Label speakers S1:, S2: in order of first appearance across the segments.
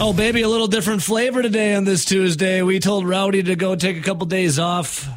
S1: Oh, baby, a little different flavor today on this Tuesday. We told Rowdy to go take a couple days off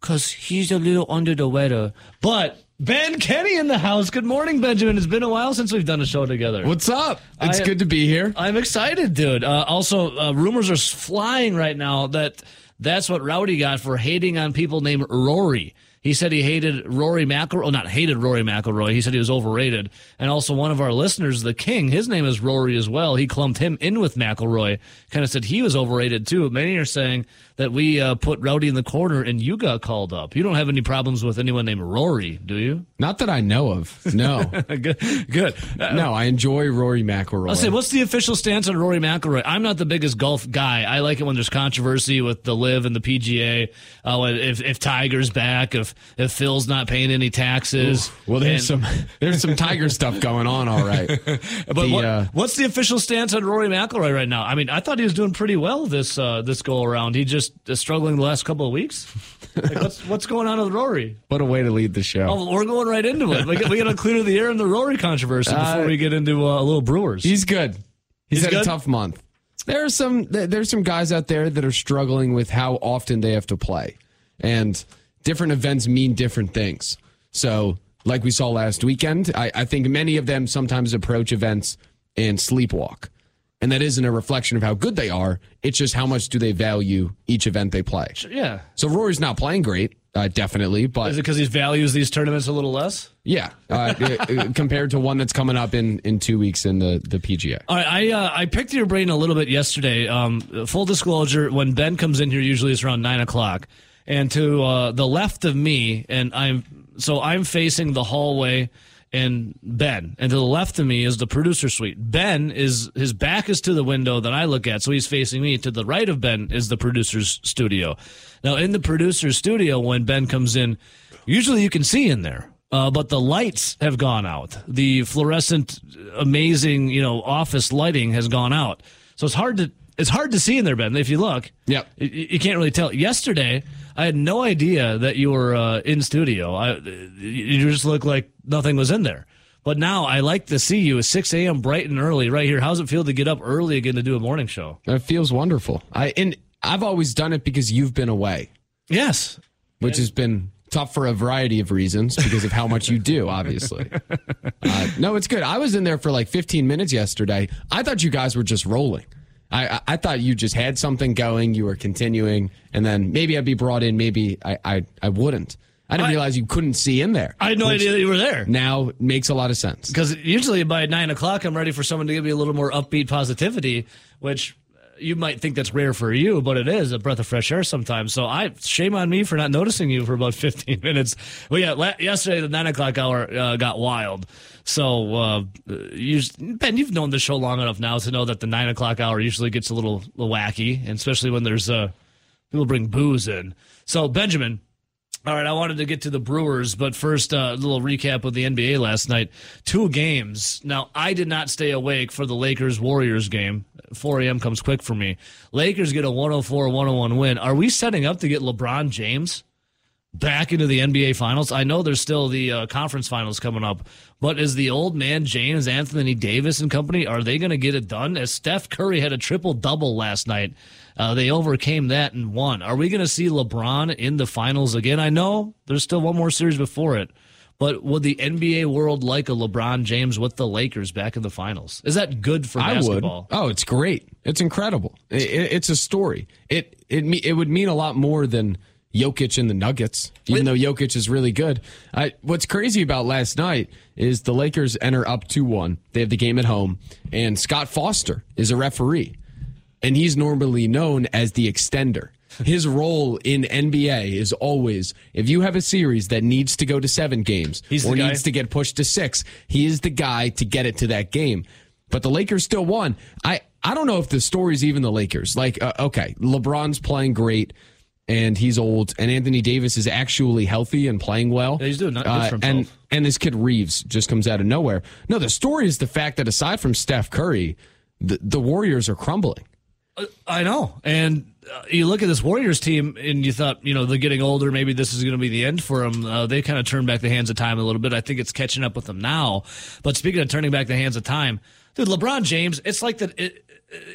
S1: because he's a little under the weather. But Ben Kenney in the house. Good morning, Benjamin. It's been a while since we've done a show together.
S2: What's up? It's
S1: I-
S2: good to be here.
S1: I'm excited, dude. Uh, also, uh, rumors are flying right now that that's what Rowdy got for hating on people named Rory. He said he hated Rory McIlroy. Oh, not hated Rory McIlroy. He said he was overrated. And also, one of our listeners, the King, his name is Rory as well. He clumped him in with McIlroy. Kind of said he was overrated too. Many are saying that we uh, put Rowdy in the corner and you got called up. You don't have any problems with anyone named Rory, do you?
S2: Not that I know of. No.
S1: good. Good. Uh,
S2: no, I enjoy Rory McIlroy.
S1: I'll say, what's the official stance on Rory McIlroy? I'm not the biggest golf guy. I like it when there's controversy with the LIV and the PGA. Uh, if if Tiger's back, if if Phil's not paying any taxes.
S2: well, there's
S1: And-
S2: some there's some Tiger stuff going on. All right.
S1: But
S2: the,
S1: what,
S2: uh,
S1: what's the official stance on Rory McIlroy right now? I mean, I thought he was doing pretty well this uh, this go around. He just is struggling the last couple of weeks. Like, what's what's going on with Rory?
S2: What a way to lead the show.
S1: Oh, we're going right into it. We got, we got to clear the air in the Rory controversy before
S2: Uh,
S1: we get into uh, a little Brewers.
S2: He's good. He's,
S1: He's
S2: had
S1: good?
S2: a tough month. There are some there's some guys out there that are struggling with how often they have to play, and different events mean different things. So, like we saw last weekend, I, I think many of them sometimes approach events and sleepwalk, and that isn't a reflection of how good they are. It's just how much do they value each event they play.
S1: yeah.
S2: So Rory's not playing great, uh, definitely, but
S1: Is it because he values these tournaments a little less?
S2: yeah, uh, compared to one that's coming up in in two weeks in the the PGA.
S1: All right, I uh, I picked your brain a little bit yesterday. Um, full disclosure: when Ben comes in here, usually it's around nine o'clock, and to uh, the left of me, and I'm so I'm facing the hallway, and Ben, and to the left of me is the producer suite. Ben is his back is to the window that I look at, so he's facing me. To the right of Ben is the producer's studio. Now, in the producer's studio, when Ben comes in, usually you can see in there. Uh, but the lights have gone out. The fluorescent, amazing, you know, office lighting has gone out. So it's hard to it's hard to see in there, Ben. If you look,
S2: Yep.
S1: you, you can't really tell. Yesterday, I had no idea that you were uh, in studio. I, you just looked like nothing was in there. But now I like to see you at 6 a.m. bright and early right here. How's it feel to get up early again to do a morning show?
S2: It feels wonderful. I and I've always done it because you've been away,
S1: Yes.
S2: which has been tough for a variety of reasons because of how much you do, obviously. Uh, no, it's good. I was in there for like 15 minutes yesterday. I thought you guys were just rolling. I, I, thought you just had something going, you were continuing, and then maybe I'd be brought in, maybe I, I, I wouldn't. I didn't
S1: I-
S2: realize you couldn't see in there.
S1: I had no idea that you were there.
S2: Now makes a lot of sense.
S1: Because usually by nine o'clock, I'm ready for someone to give me a little more upbeat positivity, which you might think that's rare for you, but it is a breath of fresh air sometimes. So I shame on me for not noticing you for about 15 minutes. Well, yeah, la- yesterday the nine o'clock hour uh, got wild. So uh, you, Ben, you've known the show long enough now to know that the nine o'clock hour usually gets a little, little wacky, and especially when there's uh, people bring booze in. So Benjamin. All right, I wanted to get to the Brewers, but first, uh, a little recap of the NBA last night. Two games. Now, I did not stay awake for the Lakers Warriors game. 4 a.m. comes quick for me. Lakers get a 104 101 win. Are we setting up to get LeBron James back into the NBA Finals? I know there's still the uh, conference finals coming up, but is the old man James, Anthony Davis, and company, are they going to get it done? As Steph Curry had a triple double last night, uh, they overcame that and won. Are we going to see LeBron in the finals again? I know there's still one more series before it. But would the NBA world like a LeBron James with the Lakers back in the finals? Is that good for
S2: I would. Oh, it's great. It's incredible. It, it- it's a story. It it it would mean a lot more than Jokic and the Nuggets, even though Jokic is really good. I, what's crazy about last night is the Lakers enter up two one. They have the game at home, and Scott Foster is a referee, and he's normally known as the extender. His role in NBA is always if you have a series that needs to go to seven games
S1: He's
S2: or needs to get pushed to six, he is the guy to get it to that game. But the Lakers still won. I I don't know if the story's even the Lakers. Like, uh, okay, LeBron's playing great. And he's old, and Anthony Davis is actually healthy and playing well.
S1: Yeah, he's doing not good
S2: Uh, and and this kid Reaves just comes out of nowhere. No, the story is the fact that aside from Steph Curry, the, the Warriors are crumbling.
S1: I know. And uh, you look at this Warriors team, and you thought, you know, they're getting older. Maybe this is going to be the end for them. Uh, they kind of turned back the hands of time a little bit. I think it's catching up with them now. But speaking of turning back the hands of time, Dude, LeBron James, it's like that. It,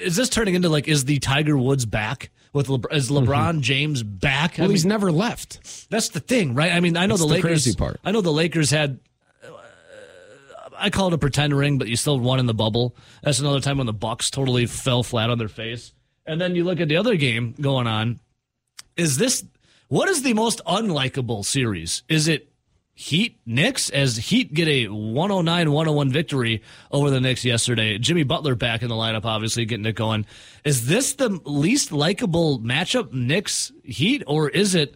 S1: is this turning into like, is the Tiger Woods back? With Le, is LeBron James back?
S2: Mm-hmm. Well, I mean, he's never left.
S1: That's the thing, right? I mean, I know the
S2: the
S1: Lakers.
S2: crazy part.
S1: I know the Lakers had. Uh, I call it a pretend ring, but you still won in the bubble. That's another time when the Bucks totally fell flat on their face. And then you look at the other game going on. Is this what is the most unlikable series? Is it Heat Knicks as Heat get a 109-101 victory over the Knicks yesterday. Jimmy Butler back in the lineup, obviously getting it going. Is this the least likable matchup, Knicks Heat, or is it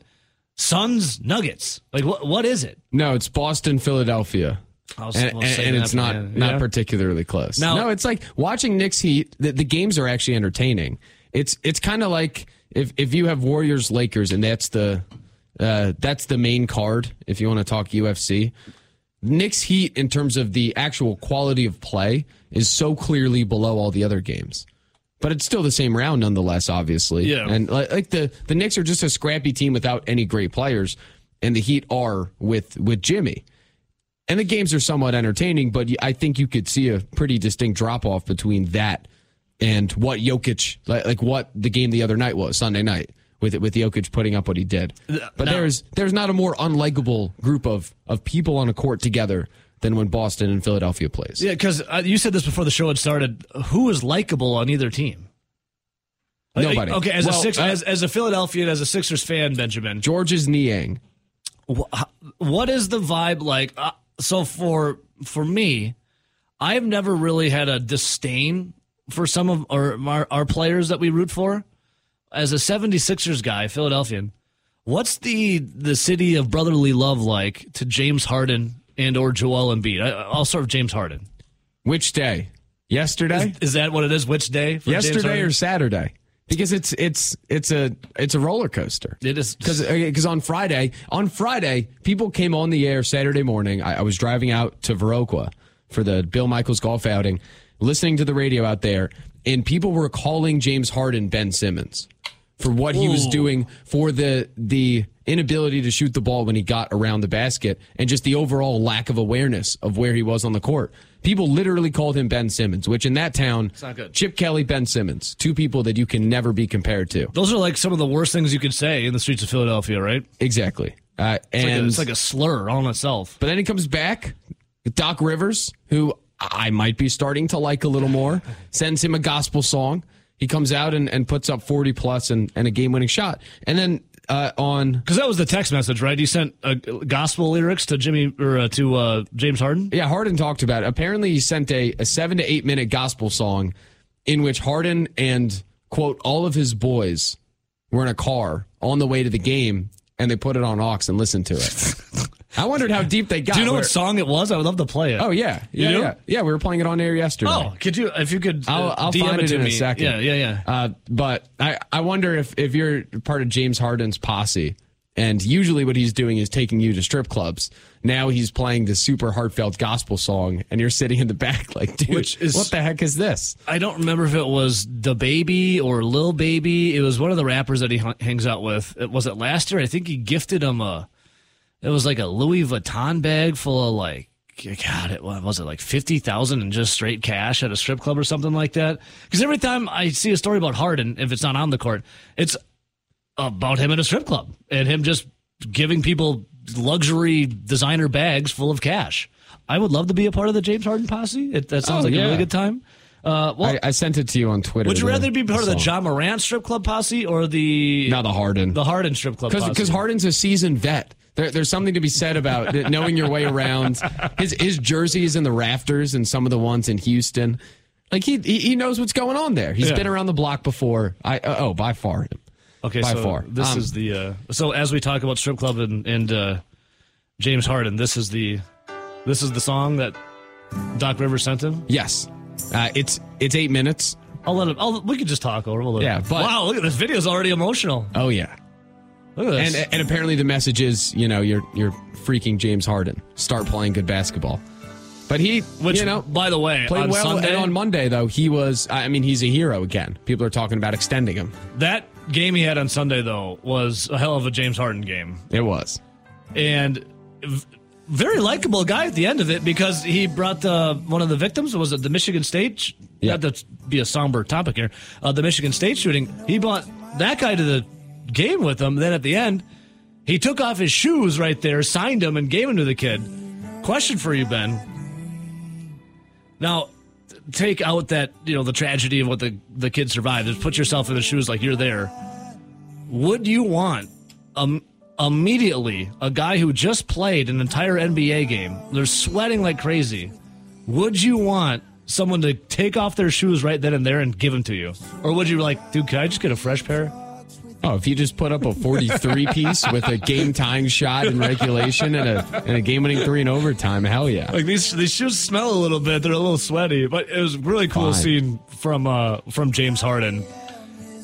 S1: Suns Nuggets? Like what? What is it?
S2: No, it's Boston, Philadelphia.
S1: Was-
S2: and, and- and it's not not
S1: Yeah.
S2: particularly close.
S1: Now-
S2: no, it's like watching Knicks Heat. The, the games are actually entertaining. It's it's kind of like if if you have Warriors Lakers and that's the uh, that's the main card. If you want to talk UFC, Knicks Heat in terms of the actual quality of play is so clearly below all the other games. But it's still the same round nonetheless, obviously.
S1: Yeah.
S2: And like, like the the Knicks are just a scrappy team without any great players, and the Heat are with with Jimmy. And the games are somewhat entertaining, but I think you could see a pretty distinct drop off between that and what Jokic, like, like what the game the other night was, Sunday night, with with Jokic putting up what he did. But
S1: now-
S2: there's there's not a more unlikable group of of people on a court together than when Boston and Philadelphia plays.
S1: Yeah, because uh, you said this before the show had started. Who is likable on either team?
S2: Nobody.
S1: Okay, as a
S2: Well,
S1: six,
S2: uh,
S1: as, as a Philadelphia, as a Sixers fan, Benjamin,
S2: Georges Niang.
S1: what is the vibe like? Uh, so for for me, I've never really had a disdain for some of our, our our players that we root for. As a 76ers guy, Philadelphian, what's the the city of brotherly love like to James Harden and or Joel Embiid? I, I'll start with James Harden.
S2: Which day? Yesterday?
S1: Is that what it is? Which day? For
S2: Yesterday or Saturday? Because it's it's it's a it's a roller coaster.
S1: It is-
S2: because because uh, on Friday on Friday people came on the air Saturday morning. I, I was driving out to Viroqua for the Bill Michaels golf outing, listening to the radio out there, and people were calling James Harden Ben Simmons for what he was doing for the the inability to shoot the ball when he got around the basket and just the overall lack of awareness of where he was on the court. People literally called him Ben Simmons, which in that town. Chip Kelly, Ben Simmons, two people that you can never be compared to.
S1: Those are like some of the worst things you could say in the streets of Philadelphia, right?
S2: Exactly. Uh,
S1: It's like, a,
S2: and
S1: it's like a slur on itself.
S2: but then he comes back, Doc Rivers, who I might be starting to like a little more, sends him a gospel song. He comes out and, and puts up 40 plus and, and a game winning shot. And then uh, on
S1: Because that was the text message, right? You sent uh, gospel lyrics to Jimmy or uh, to uh, James Harden.
S2: Yeah, Harden talked about it. Apparently, he sent a, a seven to eight minute gospel song in which Harden and, quote, all of his boys were in a car on the way to the game and they put it on aux and listened to it. I wondered how deep they got.
S1: Do you know
S2: Where-
S1: what song it was? I would love to play it.
S2: Oh, yeah. Yeah, yeah. Yeah, we were playing it on air yesterday.
S1: Oh, could you? If you could, uh,
S2: I'll, I'll
S1: DM
S2: find
S1: it
S2: it in
S1: me.
S2: a second.
S1: Yeah, yeah, yeah.
S2: Uh, but I, I wonder if, if you're part of James Harden's posse, and usually what he's doing is taking you to strip clubs. Now he's playing this super heartfelt gospel song, and you're sitting in the back like, dude,
S1: Which is-
S2: what the heck is this?
S1: I don't remember if it was the baby or Lil Baby. It was one of the rappers that he hangs out with. It, was it last year? I think he gifted him a. It was like a Louis Vuitton bag full of like. God, it was it like fifty thousand in just straight cash at a strip club or something like that? Because every time I see a story about Harden, if it's not on the court, it's about him at a strip club and him just giving people luxury designer bags full of cash. I would love to be a part of the James Harden posse. It, that sounds
S2: Oh,
S1: like a really good time. Uh, well,
S2: I, I sent it to you on Twitter.
S1: would you rather be part of the. Ja Morant strip club posse or the
S2: No, the Harden.
S1: the Harden strip club?
S2: Because Harden's a seasoned vet. There, there's something to be said about knowing your way around. His his jersey is in the rafters and some of the ones in Houston. Like he he, knows what's going on there. He's
S1: Yeah.
S2: been around the block before. I uh, oh by far.
S1: okay,
S2: by
S1: so
S2: far.
S1: this
S2: Um,
S1: is the uh, so as we talk about strip club and, and uh, James Harden, this is the this is the song that Doc Rivers sent him.
S2: Yes, uh, it's it's eight minutes.
S1: I'll let him. I'll, we could just talk over. We'll
S2: Yeah, but-
S1: wow, look at this video's already emotional.
S2: Oh yeah,
S1: Look at this.
S2: and and apparently the message is you know you're you're freaking James Harden. Start playing good basketball. But he,
S1: Which,
S2: you know,
S1: by the way,
S2: played
S1: on
S2: well.
S1: Sunday,
S2: and on Monday though, he was. I mean, he's a hero again. People are talking about extending him.
S1: that game he had on Sunday though was a hell of a James Harden game.
S2: It was.
S1: And very likable guy at the end of it because he brought uh, one of the victims. Was it the Michigan State?
S2: Yeah.
S1: Not to be a somber topic here. Uh, the Michigan State shooting. He brought that guy to the game with him. Then at the end, he took off his shoes right there, signed him, and gave them to the kid. Question for you, Ben. Now, take out that you know the tragedy of what the the kid survived. Just put yourself in the shoes like you're there. Would you want um, immediately a guy who just played an entire NBA game? They're sweating like crazy. Would you want someone to take off their shoes right then and there and give them to you, or would you be like, dude, can I just get a fresh pair?
S2: Oh, if you just put up a 43 piece with a game tying shot in regulation and a, and a game winning three in overtime, hell yeah.
S1: Like these these shoes smell a little bit. They're a little sweaty, but it was really cool
S2: Fine.
S1: scene from uh from James Harden.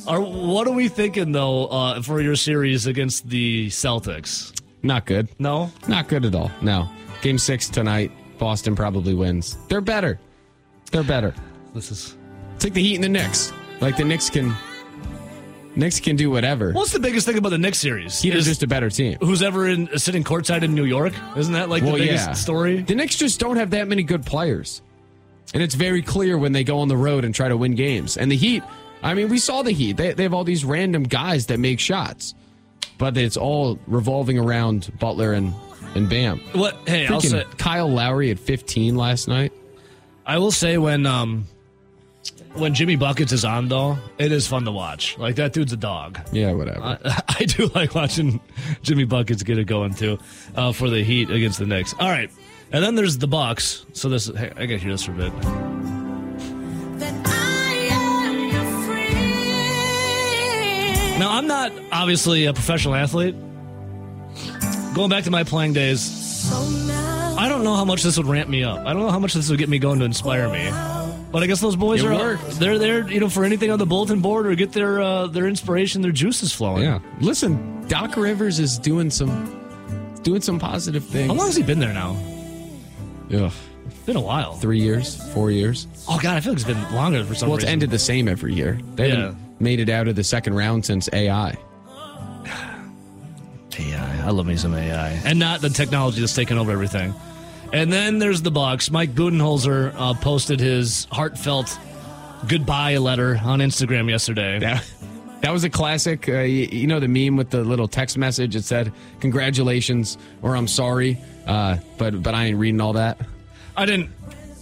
S1: Are what are we thinking though uh, for your series against the Celtics?
S2: Not good.
S1: No,
S2: Not good at all. No. Game six tonight, Boston probably wins. They're better. They're better.
S1: this is.
S2: It's like the Heat and the Knicks. Like the Knicks can, Knicks can do whatever.
S1: What's the biggest thing about the Knicks series?
S2: Heat
S1: Is
S2: just a better team.
S1: who's ever in sitting courtside in New York? Isn't that like
S2: Well,
S1: the biggest
S2: yeah.
S1: story?
S2: The Knicks just don't have that many good players. And it's very clear when they go on the road and try to win games. And the Heat, I mean, we saw the Heat. They, they have all these random guys that make shots, but it's all revolving around Butler and, and Bam.
S1: What? Hey, I'll say.
S2: Kyle Lowry at 15 last night.
S1: I will say when um when Jimmy buckets is on though, it is fun to watch. Like that dude's a dog.
S2: Yeah, whatever.
S1: I, I do like watching Jimmy buckets get it going too uh, for the Heat against the Knicks. All right, and then there's the Bucks. So this, hey, I gotta hear this for a bit.
S3: That I am.
S1: Now I'm not obviously a professional athlete. Going back to my playing days, I don't know how much this would ramp me up. I don't know how much this would get me going to inspire me. But I guess those boys
S2: It
S1: are
S2: worked.
S1: they're there, you know, for anything on the bulletin board or get their uh, their inspiration, their juices flowing.
S2: yeah. Listen, Doc Rivers is doing some doing some positive things.
S1: How long has he been there now?
S2: Ugh.
S1: It's been a while.
S2: Three years, four years.
S1: Oh God, I feel like it's been longer for some reason.
S2: Well, it's
S1: reason.
S2: ended the same every year. They
S1: Yeah.
S2: haven't made it out of the second round since AI.
S1: AI. I love me some AI, and not the technology that's taken over everything. And then there's the Bucks. Mike Budenholzer uh, posted his heartfelt goodbye letter on Instagram yesterday.
S2: That, that was a classic. Uh, you, you know the meme with the little text message. It said "Congratulations" or "I'm sorry," uh, but but I ain't reading all that.
S1: I didn't.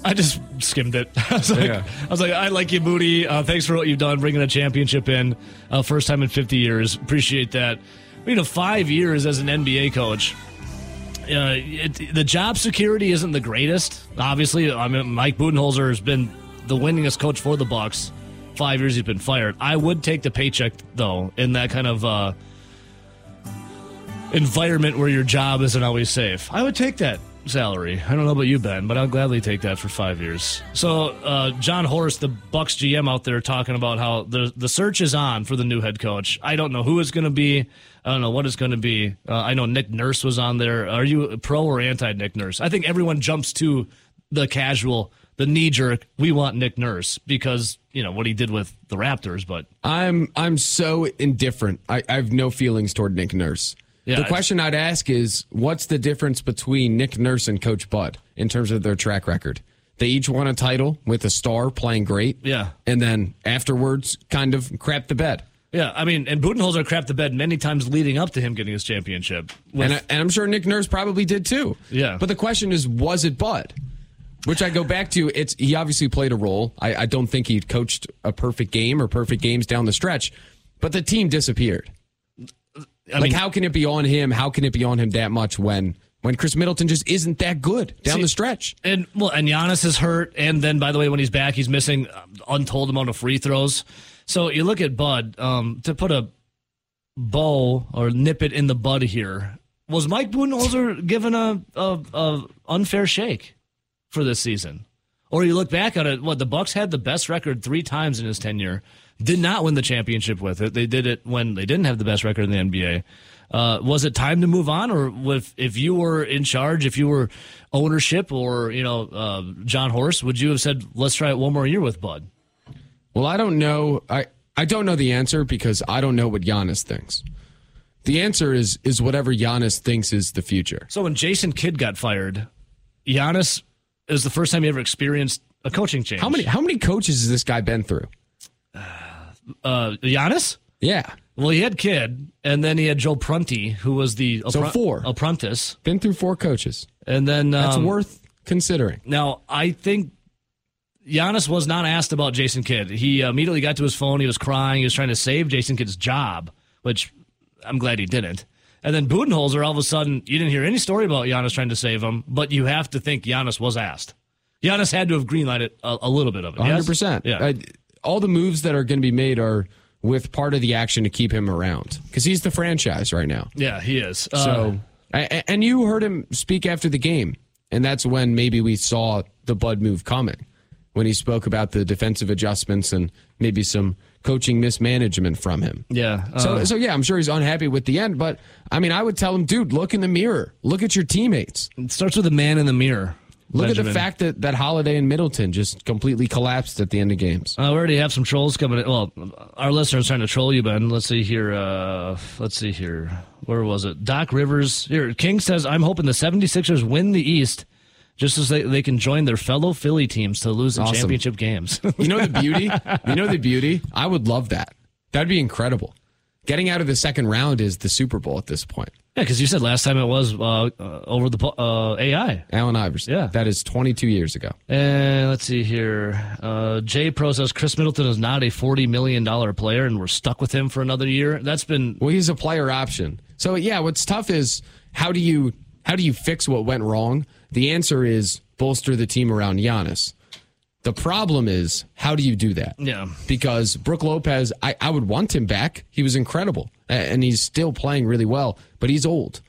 S1: I just skimmed it. I was like,
S2: Yeah.
S1: I was like, I like you, Moody. Uh, thanks for what you've done, bringing a championship in, uh, first time in 50 years. Appreciate that. You know, five years as an NBA coach. Uh, it, the job security isn't the greatest. Obviously, I mean, Mike Budenholzer has been the winningest coach for the Bucks. Five years he's been fired. I would take the paycheck though in that kind of uh, environment where your job isn't always safe. I would take that salary. I don't know about you, Ben, but I'll gladly take that for five years. So, uh, Jon Horst, the Bucks GM out there, talking about how the the search is on for the new head coach. I don't know who it's going to be. I don't know what it's going to be. Uh, I know Nick Nurse was on there. Are you pro or anti Nick Nurse? I think everyone jumps to the casual, the knee jerk. We want Nick Nurse because you know what he did with the Raptors, but
S2: I'm I'm so indifferent. I, I have no feelings toward Nick Nurse.
S1: Yeah,
S2: the question I'd ask is, what's the difference between Nick Nurse and Coach Bud in terms of their track record? They each won a title with a star playing great.
S1: Yeah.
S2: and then afterwards, kind of crap the bed.
S1: Yeah, I mean, and Budenholzer crapped the bed many times leading up to him getting his championship. With-
S2: And, I, and I'm sure Nick Nurse probably did too.
S1: Yeah.
S2: But the question is, was it Bud? Which I go back to. It's he obviously played a role. I, I don't think he coached a perfect game or perfect games down the stretch, but the team disappeared.
S1: I
S2: like,
S1: mean,
S2: how can it be on him? How can it be on him that much when when Khris Middleton just isn't that good down
S1: See-
S2: the stretch?
S1: And well, and Giannis is hurt, and then by the way, when he's back, he's missing um, untold amount of free throws. So you look at Bud um, to put a bow or nip it in the bud here. Was Mike Budenholzer given a, a, a unfair shake for this season? Or you look back at it, what the Bucks had the best record three times in his tenure, did not win the championship with it. They did it when they didn't have the best record in the NBA. Uh, was it time to move on, or if you were in charge, if you were ownership, or you know uh, Jon Horst, would you have said, "Let's try it one more year with Bud"?
S2: Well, I don't know. I I don't know the answer because I don't know what Giannis thinks. The answer is is whatever Giannis thinks is the future.
S1: So when Jason Kidd got fired, Giannis is the first time he ever experienced a coaching change.
S2: How many how many coaches has this guy been through?
S1: Uh, Giannis?
S2: Yeah,
S1: Well, he had Kidd, and then he had Joe Prunty, who was the
S2: So four.
S1: apprentice,
S2: been through four coaches.
S1: and then
S2: That's
S1: um,
S2: worth considering.
S1: Now, I think Giannis was not asked about Jason Kidd. He immediately got to his phone. He was crying. He was trying to save Jason Kidd's job, which I'm glad he didn't. And then Budenholzer, all of a sudden, you didn't hear any story about Giannis trying to save him, but you have to think Giannis was asked. Giannis had to have greenlighted a, a little bit of it.
S2: hundred percent.
S1: Yeah.
S2: Uh, all the moves that are going to be made are with part of the action to keep him around because he's the franchise right now.
S1: yeah, he is. Uh,
S2: So, and you heard him speak after the game, and that's when maybe we saw the Bud move coming when he spoke about the defensive adjustments and maybe some coaching mismanagement from him.
S1: yeah. uh,
S2: So, so yeah, I'm sure he's unhappy with the end, but I mean, I would tell him, dude, look in the mirror, look at your teammates,
S1: it starts with the man in the mirror.
S2: look at the fact that that Holiday and Middleton just completely collapsed at the end of games.
S1: Uh, we already have some trolls coming in. Well, our listeners trying to troll you, Ben. Let's see here. Uh, let's see here. Where was it? Doc Rivers. Here, King says, I'm hoping the 76ers win the East just as they, they can join their fellow Philly teams to lose in
S2: Awesome.
S1: championship games.
S2: You know the beauty? you know the beauty? I would love that. That'd be incredible. Getting out of the second round is the Super Bowl at this point.
S1: yeah, because you said last time it was uh, uh, over the uh, AI.
S2: Allen Iverson.
S1: Yeah.
S2: That is 22 years ago.
S1: And let's see here. Uh, Jay Pro says Khris Middleton is not a $40 million player, and we're stuck with him for another year. That's been
S2: Well, he's a player option. So yeah, what's tough is how do you how do you fix what went wrong? The answer is bolster the team around Giannis. The problem is how do you do that?
S1: Yeah.
S2: Because Brook Lopez, I, I would want him back. He was incredible. And he's still playing really well, but he's old.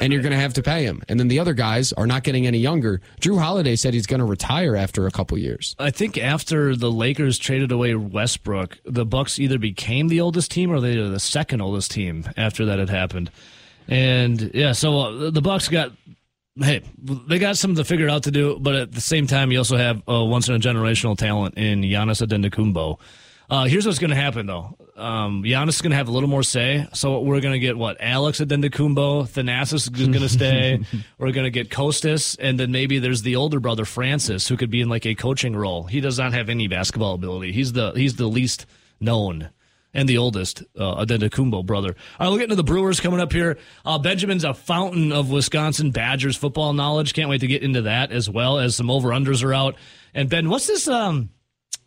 S2: And you're going to have to pay him. And then the other guys are not getting any younger. Jrue Holiday said he's going to retire after a couple years.
S1: I think after the Lakers traded away Westbrook, the Bucks either became the oldest team or they were the second oldest team after that had happened. And yeah, so uh, the Bucks got hey, they got something to figure out to do, but at the same time, you also have a once in a generational talent in Giannis Antetokounmpo. Uh, here's what's going to happen though. Um, Giannis is going to have a little more say. So we're going to get what Alex Antetokounmpo, Thanasis is going to stay. we're going to get Kostas, and then maybe there's the older brother Francis who could be in like a coaching role. He does not have any basketball ability. He's the he's the least known and the oldest, uh, Antetokounmpo brother. All right, we'll get into the Brewers coming up here. Uh, Benjamin's a fountain of Wisconsin Badgers football knowledge. Can't wait to get into that as well as some over unders are out. And Ben, what's this? Um,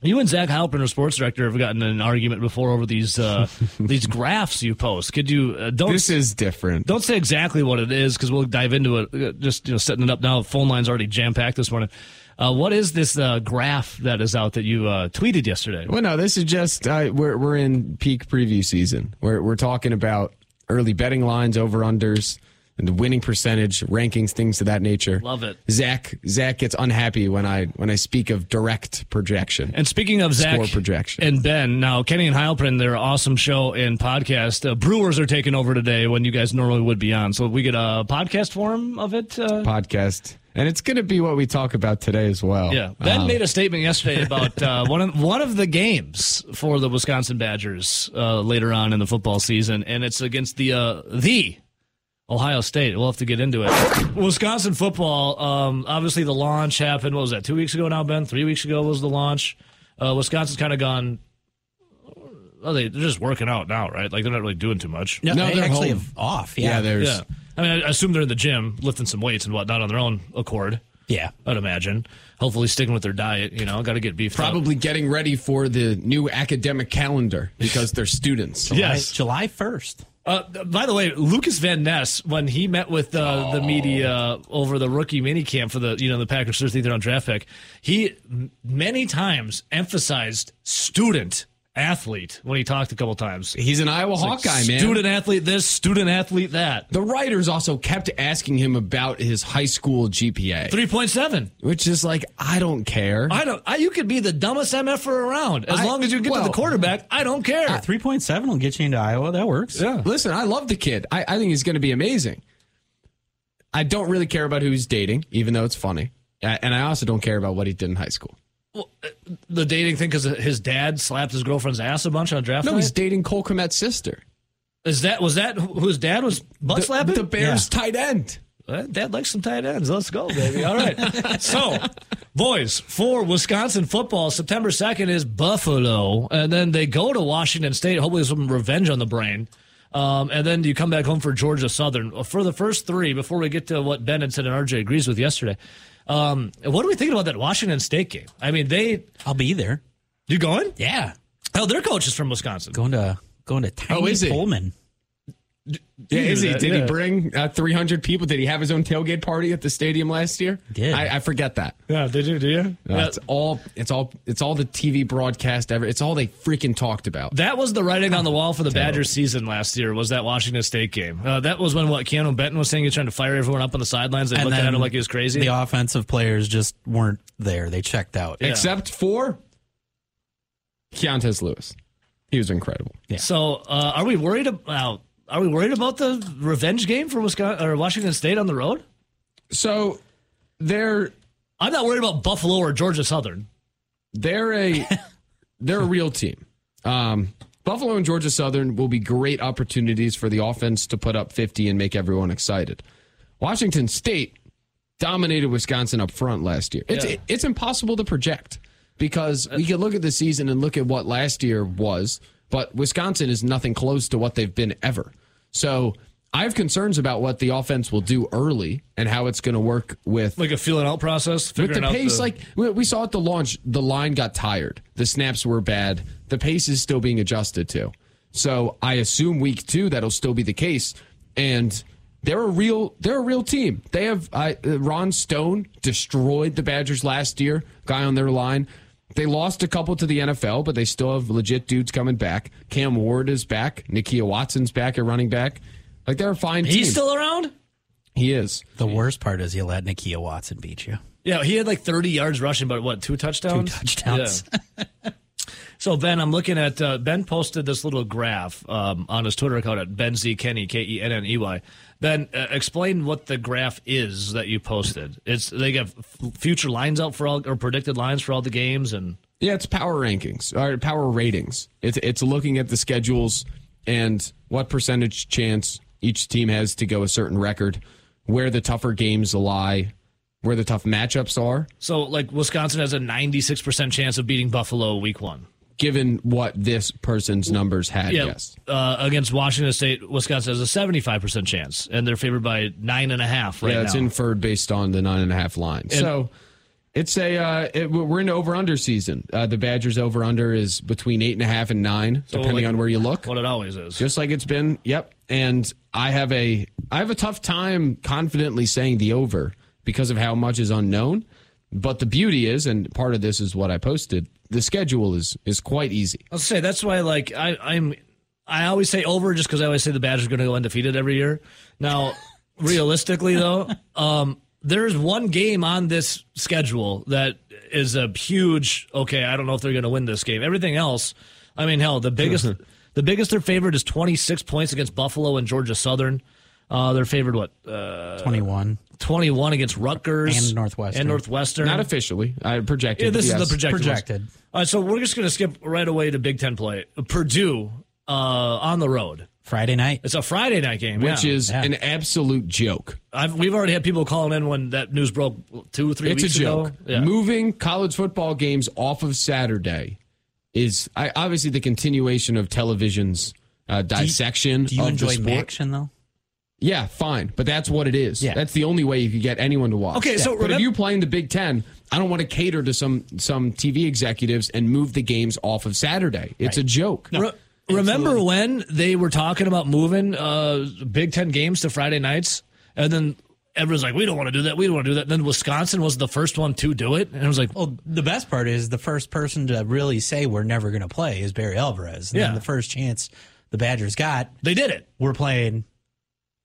S1: you and Zach Heilprin, our sports director, have gotten in an argument before over these uh, these graphs you post. Could you uh, don't
S2: This is different.
S1: don't say exactly what it is because we'll dive into it. Uh, Just you know, setting it up now. Phone line's already jam packed this morning. Uh, what is this uh, graph that is out that you uh, tweeted yesterday?
S2: Well, no, this is just uh, we're we're in peak preview season. We're we're talking about early betting lines, over unders, and the winning percentage, rankings, things of that nature.
S1: Love it.
S2: Zach Zach gets unhappy when I when I speak of direct projection.
S1: And speaking of Zach
S2: Score projection.
S1: and Ben, now Kenney and Heilprin, their awesome show and podcast. Uh, Brewers are taking over today when you guys normally would be on. So we get a podcast form of it. Uh,
S2: podcast, and it's going to be what we talk about today as well.
S1: yeah, Ben
S2: Um,
S1: made a statement yesterday about uh, one of one of the games for the Wisconsin Badgers uh, later on in the football season, and it's against the uh, the Ohio State. We'll have to get into it. Wisconsin football. Um, obviously, the launch happened. What was that? Two weeks ago now, Ben. Three weeks ago was the launch. Uh, Wisconsin's kind of gone. Well, they, they're just working out now, right? Like they're not really doing too much.
S4: No,
S2: No,
S4: they
S2: they're
S4: actually
S2: home.
S4: off.
S2: yeah,
S4: Yeah,
S2: there's
S1: Yeah. I mean, I assume they're in the gym lifting some weights and whatnot on their own accord.
S4: yeah.
S1: I'd imagine. Hopefully, sticking with their diet. You know, got to get beef.
S2: probably getting ready for the new academic calendar because they're students.
S1: Yes.
S4: July first.
S1: Uh, by the way, Lukas Van Ness, when he met with uh, the media over the rookie minicamp for the you know the Packers Thursday third round draft pick, he many times emphasized student athlete when he talked a couple times.
S2: He's an Iowa Hawkeye, man.
S1: Student athlete this, student athlete that.
S2: The writers also kept asking him about his high school GPA,
S1: Three point seven.
S2: which is like, I don't care.
S1: I don't. I, you could be the dumbest MFer around as
S2: I-
S1: long as you get to the quarterback. I don't care.
S4: Uh, three point seven will get you into Iowa. That works.
S1: yeah.
S2: Listen, I love the kid. I, I think he's going to be amazing. I don't really care about who he's dating, even though it's funny. And I also don't care about what he did in high school.
S1: The dating thing because his dad slapped his girlfriend's ass a bunch on draft
S2: No,
S1: night.
S2: he's dating Cole Kmet's sister.
S1: Is that was that whose dad was butt
S2: The,
S1: slapping?
S2: the Bears tight end.
S1: Uh, Dad likes some tight ends. Let's go, baby. All right. so, boys, for Wisconsin football, September 2nd is Buffalo. And then they go to Washington State, hopefully some revenge on the brain. Um, and then you come back home for Georgia Southern. For the first three, before we get to what Ben had said and RJ agrees with yesterday, um, what are we thinking about that Washington State game? I mean, they.
S4: I'll be there.
S1: You going?
S4: Yeah.
S1: Oh, their coach is from Wisconsin.
S4: Going to going to Tiny
S2: Oh, is he?
S4: Pullman.
S2: Yeah, is he? Did
S1: yeah.
S2: he bring uh, 300 people? Did he have his own tailgate party at the stadium last year?
S4: Did.
S2: I, I forget that.
S1: Yeah, did you? Do you?
S2: Uh,
S1: Yeah.
S2: It's all. It's all. It's all the TV broadcast ever. It's all they freaking talked about.
S1: That was the writing on the wall for the
S2: Terrible.
S1: Badgers season last year. Was that Washington State game? Uh, that was when what Keanu Benton was saying he's trying to fire everyone up on the sidelines and,
S4: And then
S1: at him like he was crazy.
S4: The offensive players just weren't there. They checked out.
S1: Yeah.
S2: Except for Keontez Lewis. He was incredible. Yeah.
S1: So, uh, are we worried about? Are we worried about the revenge game for Wisconsin or Washington State on the road?
S2: So they're
S1: I'm not worried about Buffalo or Georgia Southern.
S2: they're a they're a real team. Um, Buffalo and Georgia Southern will be great opportunities for the offense to put up 50 and make everyone excited. Washington State dominated Wisconsin up front last year. It's
S1: Yeah.
S2: it's impossible to project because we can look at the season and look at what last year was, but Wisconsin is nothing close to what they've been ever. So I have concerns about what the offense will do early and how it's going to work with
S1: Like a feeling out process,
S2: with the pace,
S1: the-
S2: like we, we saw at the launch, the line got tired. The snaps were bad. The pace is still being adjusted to. So I assume week two that'll still be the case. And they're a real they're a real team. They have uh, Ron Stone destroyed the Badgers last year. Guy on their line. They lost a couple to the NFL, but they still have legit dudes coming back. Cam Ward is back. Nakia Watson's back at running back. Like they're a fine team.
S1: he's still around.
S2: he is.
S4: The worst part is you let Nakia Watson beat you.
S1: Yeah, he had like 30 yards rushing, but what, two touchdowns?
S4: Two touchdowns.
S1: Yeah. so, Ben, I'm looking at, uh, Ben posted this little graph um, on his Twitter account at Ben Z Kenney, K E N N E Y. Ben, uh, explain what the graph is that you posted. It's They got f- future lines out for all, or predicted lines for all the games, and
S2: Yeah, it's power rankings or power ratings. It's it's looking at the schedules and what percentage chance each team has to go a certain record, where the tougher games lie, where the tough matchups are,
S1: so like Wisconsin has a 96% chance of beating Buffalo week one.
S2: Given what this person's numbers had.
S1: Yeah,
S2: Yes.
S1: uh, against Washington State, Wisconsin has a 75% chance, and they're favored by nine and a half right
S2: yeah, it's
S1: now.
S2: inferred based on the nine and a half line. so it's a uh, it, we're in over under season. Uh, the Badgers over under is between eight and a half and nine, depending
S1: like-
S2: on where you look.
S1: what it always is.
S2: just like it's been. Yep. And I have a I have a tough time confidently saying the over because of how much is unknown. But the beauty is, and part of this is what I posted. The schedule is is quite easy.
S1: I'll say that's why, like, I, I'm, I always say over just because I always say the Badgers are going to go undefeated every year. Now, realistically, though, um, there's one game on this schedule that is a huge. Okay, I don't know if they're going to win this game. Everything else, I mean, hell, the biggest, the biggest they're favored is 26 points against Buffalo and Georgia Southern. Uh, they're favored what uh,
S4: 21.
S1: 21 against Rutgers
S4: And Northwestern.
S1: and Northwestern.
S2: Not officially. I projected.
S1: Yeah, this
S2: but
S1: is the projected.
S4: Projected.
S1: All right, so we're just going to skip right away to Big Ten play. Purdue uh, on the road.
S4: Friday night.
S1: It's a Friday night game,
S2: which
S1: yeah.
S2: is
S4: Yeah.
S2: an absolute joke.
S1: I've, we've already had people calling in when that news broke two, three
S2: It's a
S1: weeks
S2: joke.
S1: ago. Yeah.
S2: Moving college football games off of Saturday is I, obviously the continuation of television's uh, dissection
S4: Do you
S2: of
S4: enjoy
S2: the sport.
S4: action though?
S2: Yeah, fine, but that's what it is.
S4: Yeah.
S2: That's the only way you can get anyone to watch.
S1: Okay, so
S2: but
S1: remem-
S2: if you play in the Big Ten, I don't want to cater to some some TV executives and move the games off of Saturday. It's a joke.
S1: Re- remember when they were talking about moving uh, Big Ten games to Friday nights, and then everyone's like, "We don't want to do that. We don't want to do that." then Wisconsin was the first one to do it, and it was like,
S4: Well, the best part is the first person to really say we're never going to play is Barry Alvarez. And
S1: Yeah.
S4: then the first chance the Badgers got,
S1: they did it.
S4: we're playing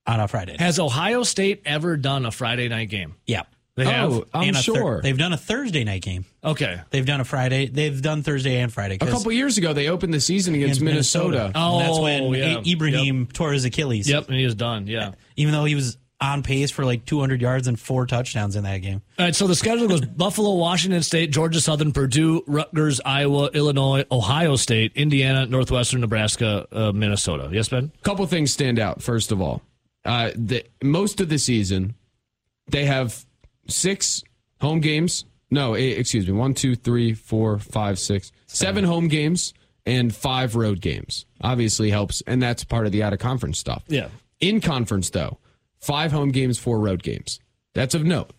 S4: on a Friday. night.
S1: Has Ohio State ever done a Friday night game?
S4: yeah.
S1: They have.
S2: Oh, I'm
S4: a thir-
S2: sure.
S4: they've done a Thursday night game.
S1: Okay.
S4: They've done a Friday. They've done Thursday and Friday.
S2: A couple years ago, they opened the season against,
S4: against
S2: Minnesota.
S4: And that's
S1: Oh,
S4: when
S1: yeah.
S4: I- Ibrahim tore his Achilles.
S1: Yep, and he was done. Yeah.
S4: Even though he was on pace for like 200 yards and four touchdowns in that game.
S1: All right, so the schedule goes Buffalo, Washington State, Georgia Southern, Purdue, Rutgers, Iowa, Illinois, Ohio State, Indiana, Northwestern, Nebraska, uh, Minnesota. Yes, Ben?
S2: A couple things stand out. First of all, uh, the, most of the season, they have six home games. No, eh, excuse me. One, two, three, four, five, six, seven home games and five road games. Obviously helps, and that's part of the out of conference stuff.
S1: Yeah.
S2: In conference, though, five home games, four road games. That's of note.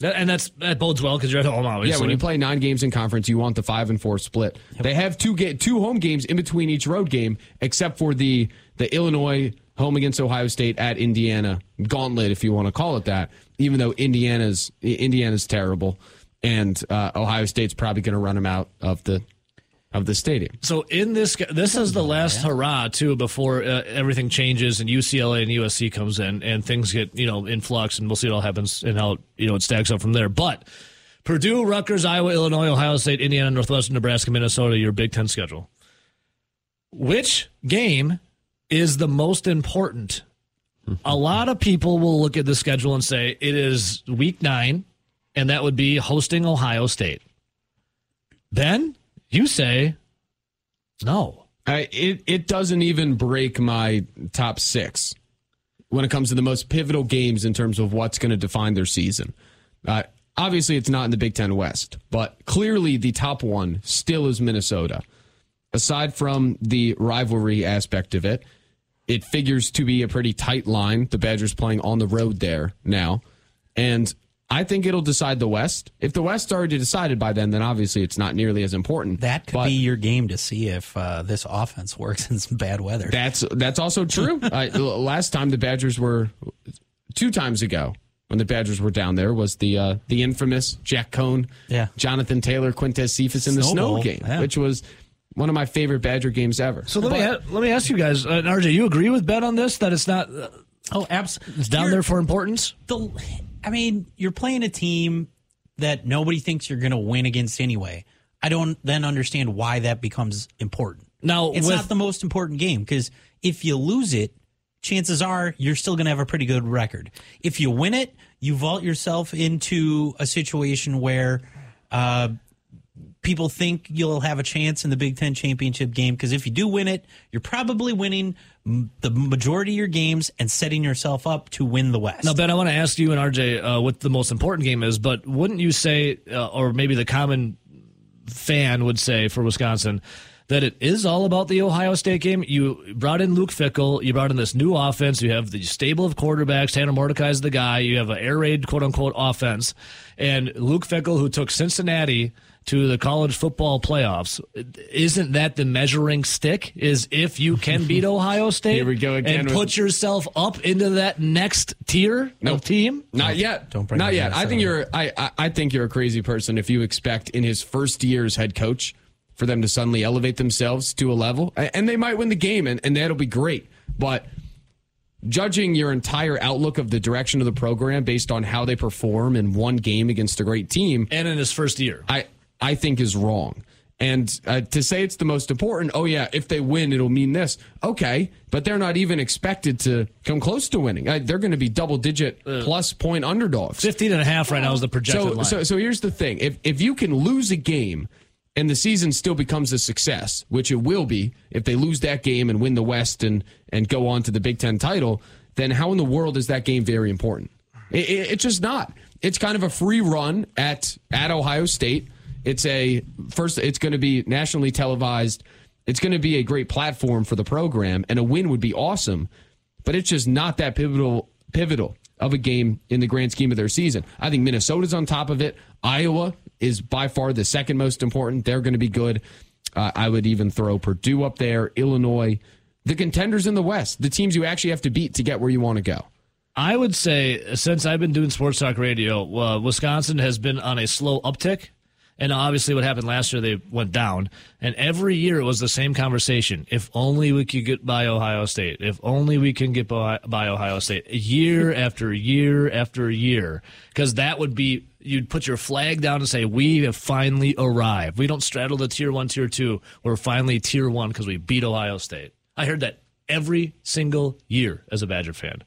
S1: That, and that's that bodes well because you're at home, obviously.
S2: Yeah, when you play nine games in conference, you want the five and four split. They have two ga- two home games in between each road game, except for the the Illinois home against Ohio State at Indiana gauntlet, if you want to call it that. Even though Indiana's Indiana's terrible, and uh, Ohio State's probably going to run them out of the of the stadium.
S1: So in this, this is the last hurrah too before uh, everything changes and UCLA and USC comes in and things get you know in flux and we'll see what all happens and how you know it stacks up from there. But Purdue, Rutgers, Iowa, Illinois, Ohio State, Indiana, Northwestern, Nebraska, Minnesota, your Big Ten schedule. Which game is the most important? A lot of people will look at the schedule and say it is Week Nine, and that would be hosting Ohio State. Then you say no.
S2: I, it it doesn't even break my top six when it comes to the most pivotal games in terms of what's going to define their season. Uh, obviously, it's not in the Big Ten West, but clearly the top one still is Minnesota. Aside from the rivalry aspect of it, it figures to be a pretty tight line. The Badgers playing on the road there now, and I think it'll decide the West. If the West already decided by then, then obviously it's not nearly as important.
S4: That could
S2: But-
S4: be your game to see if uh, this offense works in some bad weather.
S2: That's that's also true. I, l- last time the Badgers were two times ago when the Badgers were down there was the uh, the infamous Jack Coan,
S4: Yeah.
S2: Jonathan Taylor, Quintez Cephas in the
S4: Snow
S2: game,
S4: yeah.
S2: which was one of my favorite Badger games ever.
S1: So let me a- let me ask you guys, uh, RJ, you agree with Ben on this that it's not uh,
S4: oh, absolutely.
S1: it's down there for importance?
S4: the I mean, you're playing a team that nobody thinks you're going to win against anyway. I don't then understand why that becomes important.
S1: Now,
S4: it's
S1: with-
S4: not the most important game because if you lose it, chances are you're still going to have a pretty good record. If you win it, you vault yourself into a situation where uh, people think you'll have a chance in the Big Ten championship game because if you do win it, you're probably winning the majority of your games and setting yourself up to win the West.
S1: Now, Ben, I want to ask you and RJ uh, what the most important game is, but wouldn't you say, uh, or maybe the common fan would say for Wisconsin, that it is all about the Ohio State game? You brought in Luke Fickell, you brought in this new offense, you have the stable of quarterbacks. Tanner Mordecai is the guy, you have an air raid, quote unquote, offense. And Luke Fickell, who took Cincinnati to the college football playoffs, isn't that the measuring stick? Is if you can beat Ohio State
S2: Here we go again
S1: and
S2: with-
S1: put yourself up into that next tier
S2: Nope.
S1: of team?
S2: Not yet.
S4: Don't bring
S2: Not yet. I think you're. I, I I think you're a crazy person if you expect in his first year as head coach for them to suddenly elevate themselves to a level, and they might win the game, and, and that'll be great. But judging your entire outlook of the direction of the program based on how they perform in one game against a great team,
S1: And in his first year.
S2: I I think is wrong. And uh, to say it's the most important, oh yeah, if they win, it'll mean this. Okay, but they're not even expected to come close to winning. Uh, they're going to be double digit plus point underdogs.
S1: 15 and a half right now is the projected
S2: So,
S1: line.
S2: so, so here's the thing: if if you can lose a game and the season still becomes a success, which it will be if they lose that game and win the West and and go on to the Big Ten title, then how in the world is that game very important? It, it, it's just not. It's kind of a free run at at Ohio State. It's a first. It's going to be nationally televised. It's going to be a great platform for the program, and a win would be awesome. But it's just not that pivotal pivotal of a game in the grand scheme of their season. I think Minnesota's on top of it. Iowa is by far the second most important. They're going to be good. Uh, I would even throw Purdue up there, Illinois, the contenders in the West, the teams you actually have to beat to get where you want to go.
S1: I would say since I've been doing sports talk radio, uh, Wisconsin has been on a slow uptick. And obviously, what happened last year, they went down. And every year it was the same conversation. If only we could get by Ohio State. If only we can get by, by Ohio State. Year after year after year. Because that would be, you'd put your flag down and say, we have finally arrived. We don't straddle the tier one, tier two. We're finally tier one because we beat Ohio State. I heard that every single year as a Badger fan.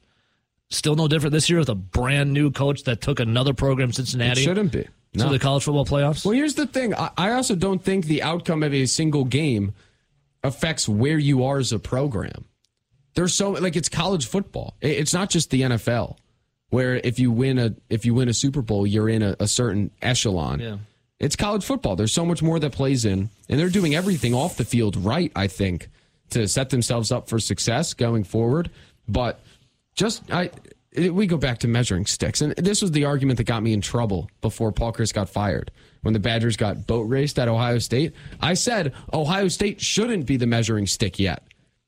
S1: still no different this year with a brand new coach that took another program, Cincinnati.
S2: It
S1: Cincinnati,
S2: shouldn't be.
S1: To the college football playoffs?
S2: Well, here's the thing. I, I also don't think the outcome of a single game affects where you are as a program. There's so like it's college football. It- It's not just the NFL, where if you win a if you win a Super Bowl, you're in a, a certain echelon.
S1: Yeah.
S2: It's college football. There's so much more that plays in, and they're doing everything off the field right. I think to set themselves up for success going forward. But just I we go back to measuring sticks, and this was the argument that got me in trouble before Paul Chryst got fired when the Badgers got boat raced at Ohio State. I said Ohio State shouldn't be the measuring stick yet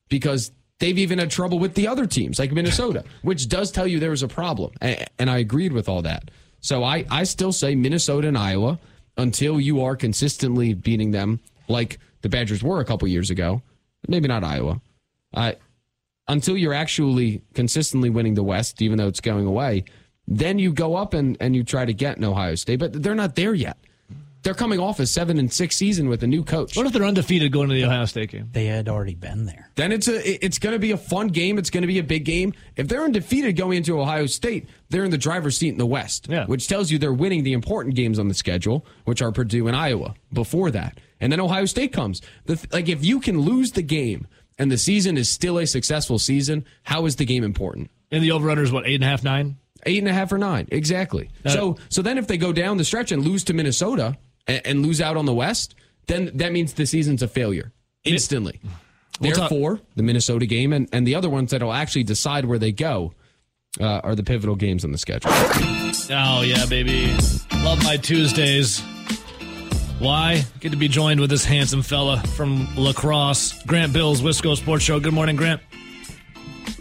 S2: because they've even had trouble with the other teams like Minnesota, which does tell you there was a problem, and I agreed with all that. So I I still say Minnesota and Iowa until you are consistently beating them like the Badgers were a couple years ago. Maybe not Iowa. Uh, until you're actually consistently winning the West, even though it's going away, then you go up and, and you try to get an Ohio State. But they're not there yet. They're coming off a seven and six season with a new coach.
S1: What if they're undefeated going to the Ohio State game?
S4: They had already been there.
S2: Then it's a it's going to be a fun game. It's going to be a big game. If they're undefeated going into Ohio State, they're in the driver's seat in the West,
S1: Yeah.
S2: which tells you they're winning the important games on the schedule, which are Purdue and Iowa. Before that, and then Ohio State comes. The, like if you can lose the game and the season is still a successful season, how is the game important?
S1: And the over is what, eight and a half, nine?
S2: Eight and a half or nine, exactly. so, so then if they go down the stretch and lose to Minnesota and, and lose out on the West, then that means the season's a failure instantly.
S1: We'll talk-
S2: Therefore, the Minnesota game and, and the other ones that'll actually decide where they go uh, are the pivotal games on the schedule.
S1: Oh, yeah, baby. Love my Tuesdays. Why? Get to be joined with this handsome fella from La Crosse, Grant Bilse, Wisco Sports Show. Good morning, Grant.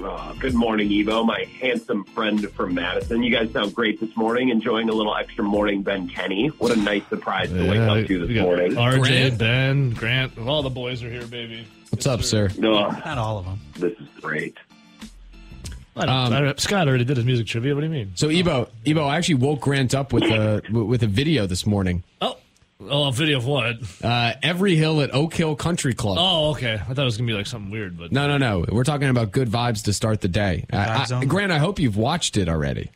S5: Uh, good morning, Evo, my handsome friend from Madison. You guys sound great this morning. Enjoying a little extra morning Ben Kenney. What a nice surprise to wake up to this morning.
S1: RJ,
S2: Grant?
S1: Ben, Grant. All the boys are here, baby.
S2: What's up, sir?
S5: Ugh,
S4: Not all of them.
S5: this is great.
S1: I I Scott already did his music trivia. What do you mean?
S2: So, Ebo, Ebo, I actually woke Grant up with a with a video this morning.
S1: Oh, oh, a video of what?
S2: Uh, Every Hill at Oak Hill Country Club.
S1: Oh, okay. I thought it was gonna be like something weird, but
S2: No, no, no. We're talking about good vibes to start the day. I- I-
S4: only.
S2: Grant, I hope you've watched it already.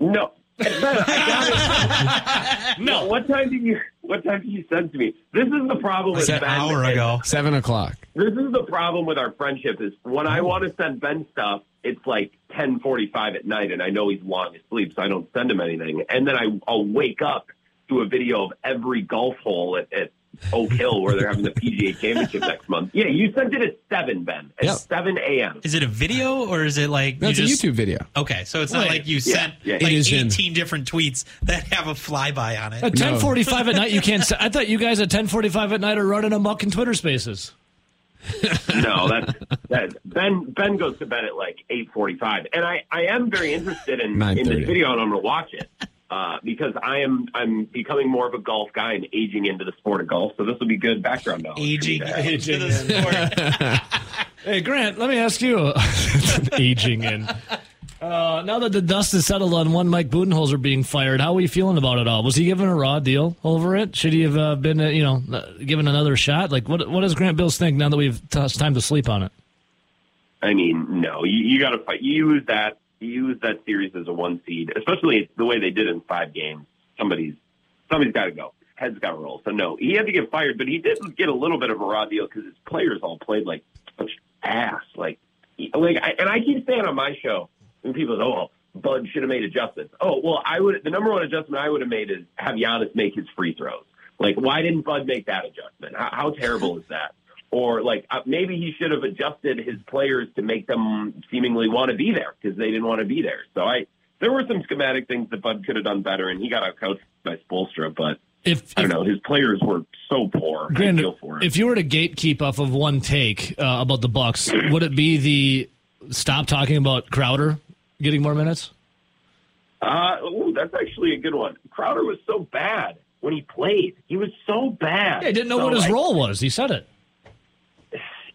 S5: No. Ben, I got it. no. What time did you? What time did you send to me? This is the problem with
S4: It's an
S5: Ben.
S4: hour
S5: and-
S4: ago.
S2: Seven o'clock.
S5: This is the problem with our friendship is when
S2: Oh.
S5: I want to send Ben stuff, it's like 10:45 at night, and I know he's long asleep, so I don't send him anything. And then I, I'll wake up to a video of every golf hole at, at Oak Hill where they're having the PGA Championship next month. Yeah, you sent it at seven, Ben, at
S2: Yeah.
S5: 7 a.m.
S4: Is it a video or is it like
S2: That's
S4: you
S2: a YouTube video.
S4: Okay, so it's not like you
S5: Yeah,
S4: sent
S5: yeah.
S4: like
S2: It is in-
S4: 18 different tweets that have a flyby on it.
S1: at ten forty five at night you can't. I thought you guys at ten forty five at night are running amok in Twitter Spaces.
S5: no, that's that. Ben Ben goes to bed at like eight forty five, and I I am very interested in in
S2: 9:30.
S5: this video, and I'm going to watch it uh, because I am I'm becoming more of a golf guy and aging into the sport of golf. So this will be good background knowledge. for
S4: Aging into the sport.
S1: Hey, Grant, let me ask you. Aging in. Uh, now that the dust is settled on one Mike Budenholzer being fired, how are you feeling about it all? Was he given a raw deal over it? Should he have uh, been, uh, you know, uh, given another shot? Like, what what does Grant Bilse think now that we've t- time to sleep on it?
S5: I mean, no, you, you got to fight. You use that. Use that series as a one seed, especially the way they did in five games. Somebody's somebody's got to go. Heads got to roll. So no, he had to get fired, but he did get a little bit of a raw deal because his players all played like such ass. Like, like, I, and I keep saying on my show when people say, "Oh, Bud should have made adjustments." Oh, well, I would. The number one adjustment I would have made is have Giannis make his free throws. Like, why didn't Bud make that adjustment? How, how terrible is that? Or like uh, maybe he should have adjusted his players to make them seemingly want to be there because they didn't want to be there. So I there were some schematic things that Bud could have done better, and he got outcoached by Spoelstra. But
S1: If,
S5: I don't know, his players were so poor. I feel for him.
S1: if you were to gatekeep off of one take uh, about the Bucks, would it be the stop talking about Crowder getting more minutes?
S5: Uh, ooh, that's actually a good one. Crowder was so bad when he played. He was so bad.
S1: I didn't know
S5: So,
S1: what his
S5: like,
S1: role was. He said it.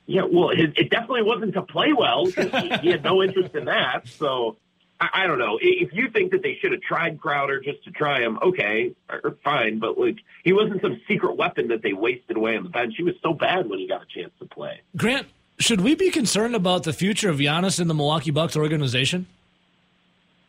S5: Yeah, well, it, it definitely wasn't to play well he, he had no interest in that. So I, I don't know. If you think that they should have tried Crowder just to try him, okay, or, fine. But like, he wasn't some secret weapon that they wasted away on the bench. He was so bad when he got a chance to play.
S1: Grant, Should we be concerned about the future of Giannis in the Milwaukee Bucks organization?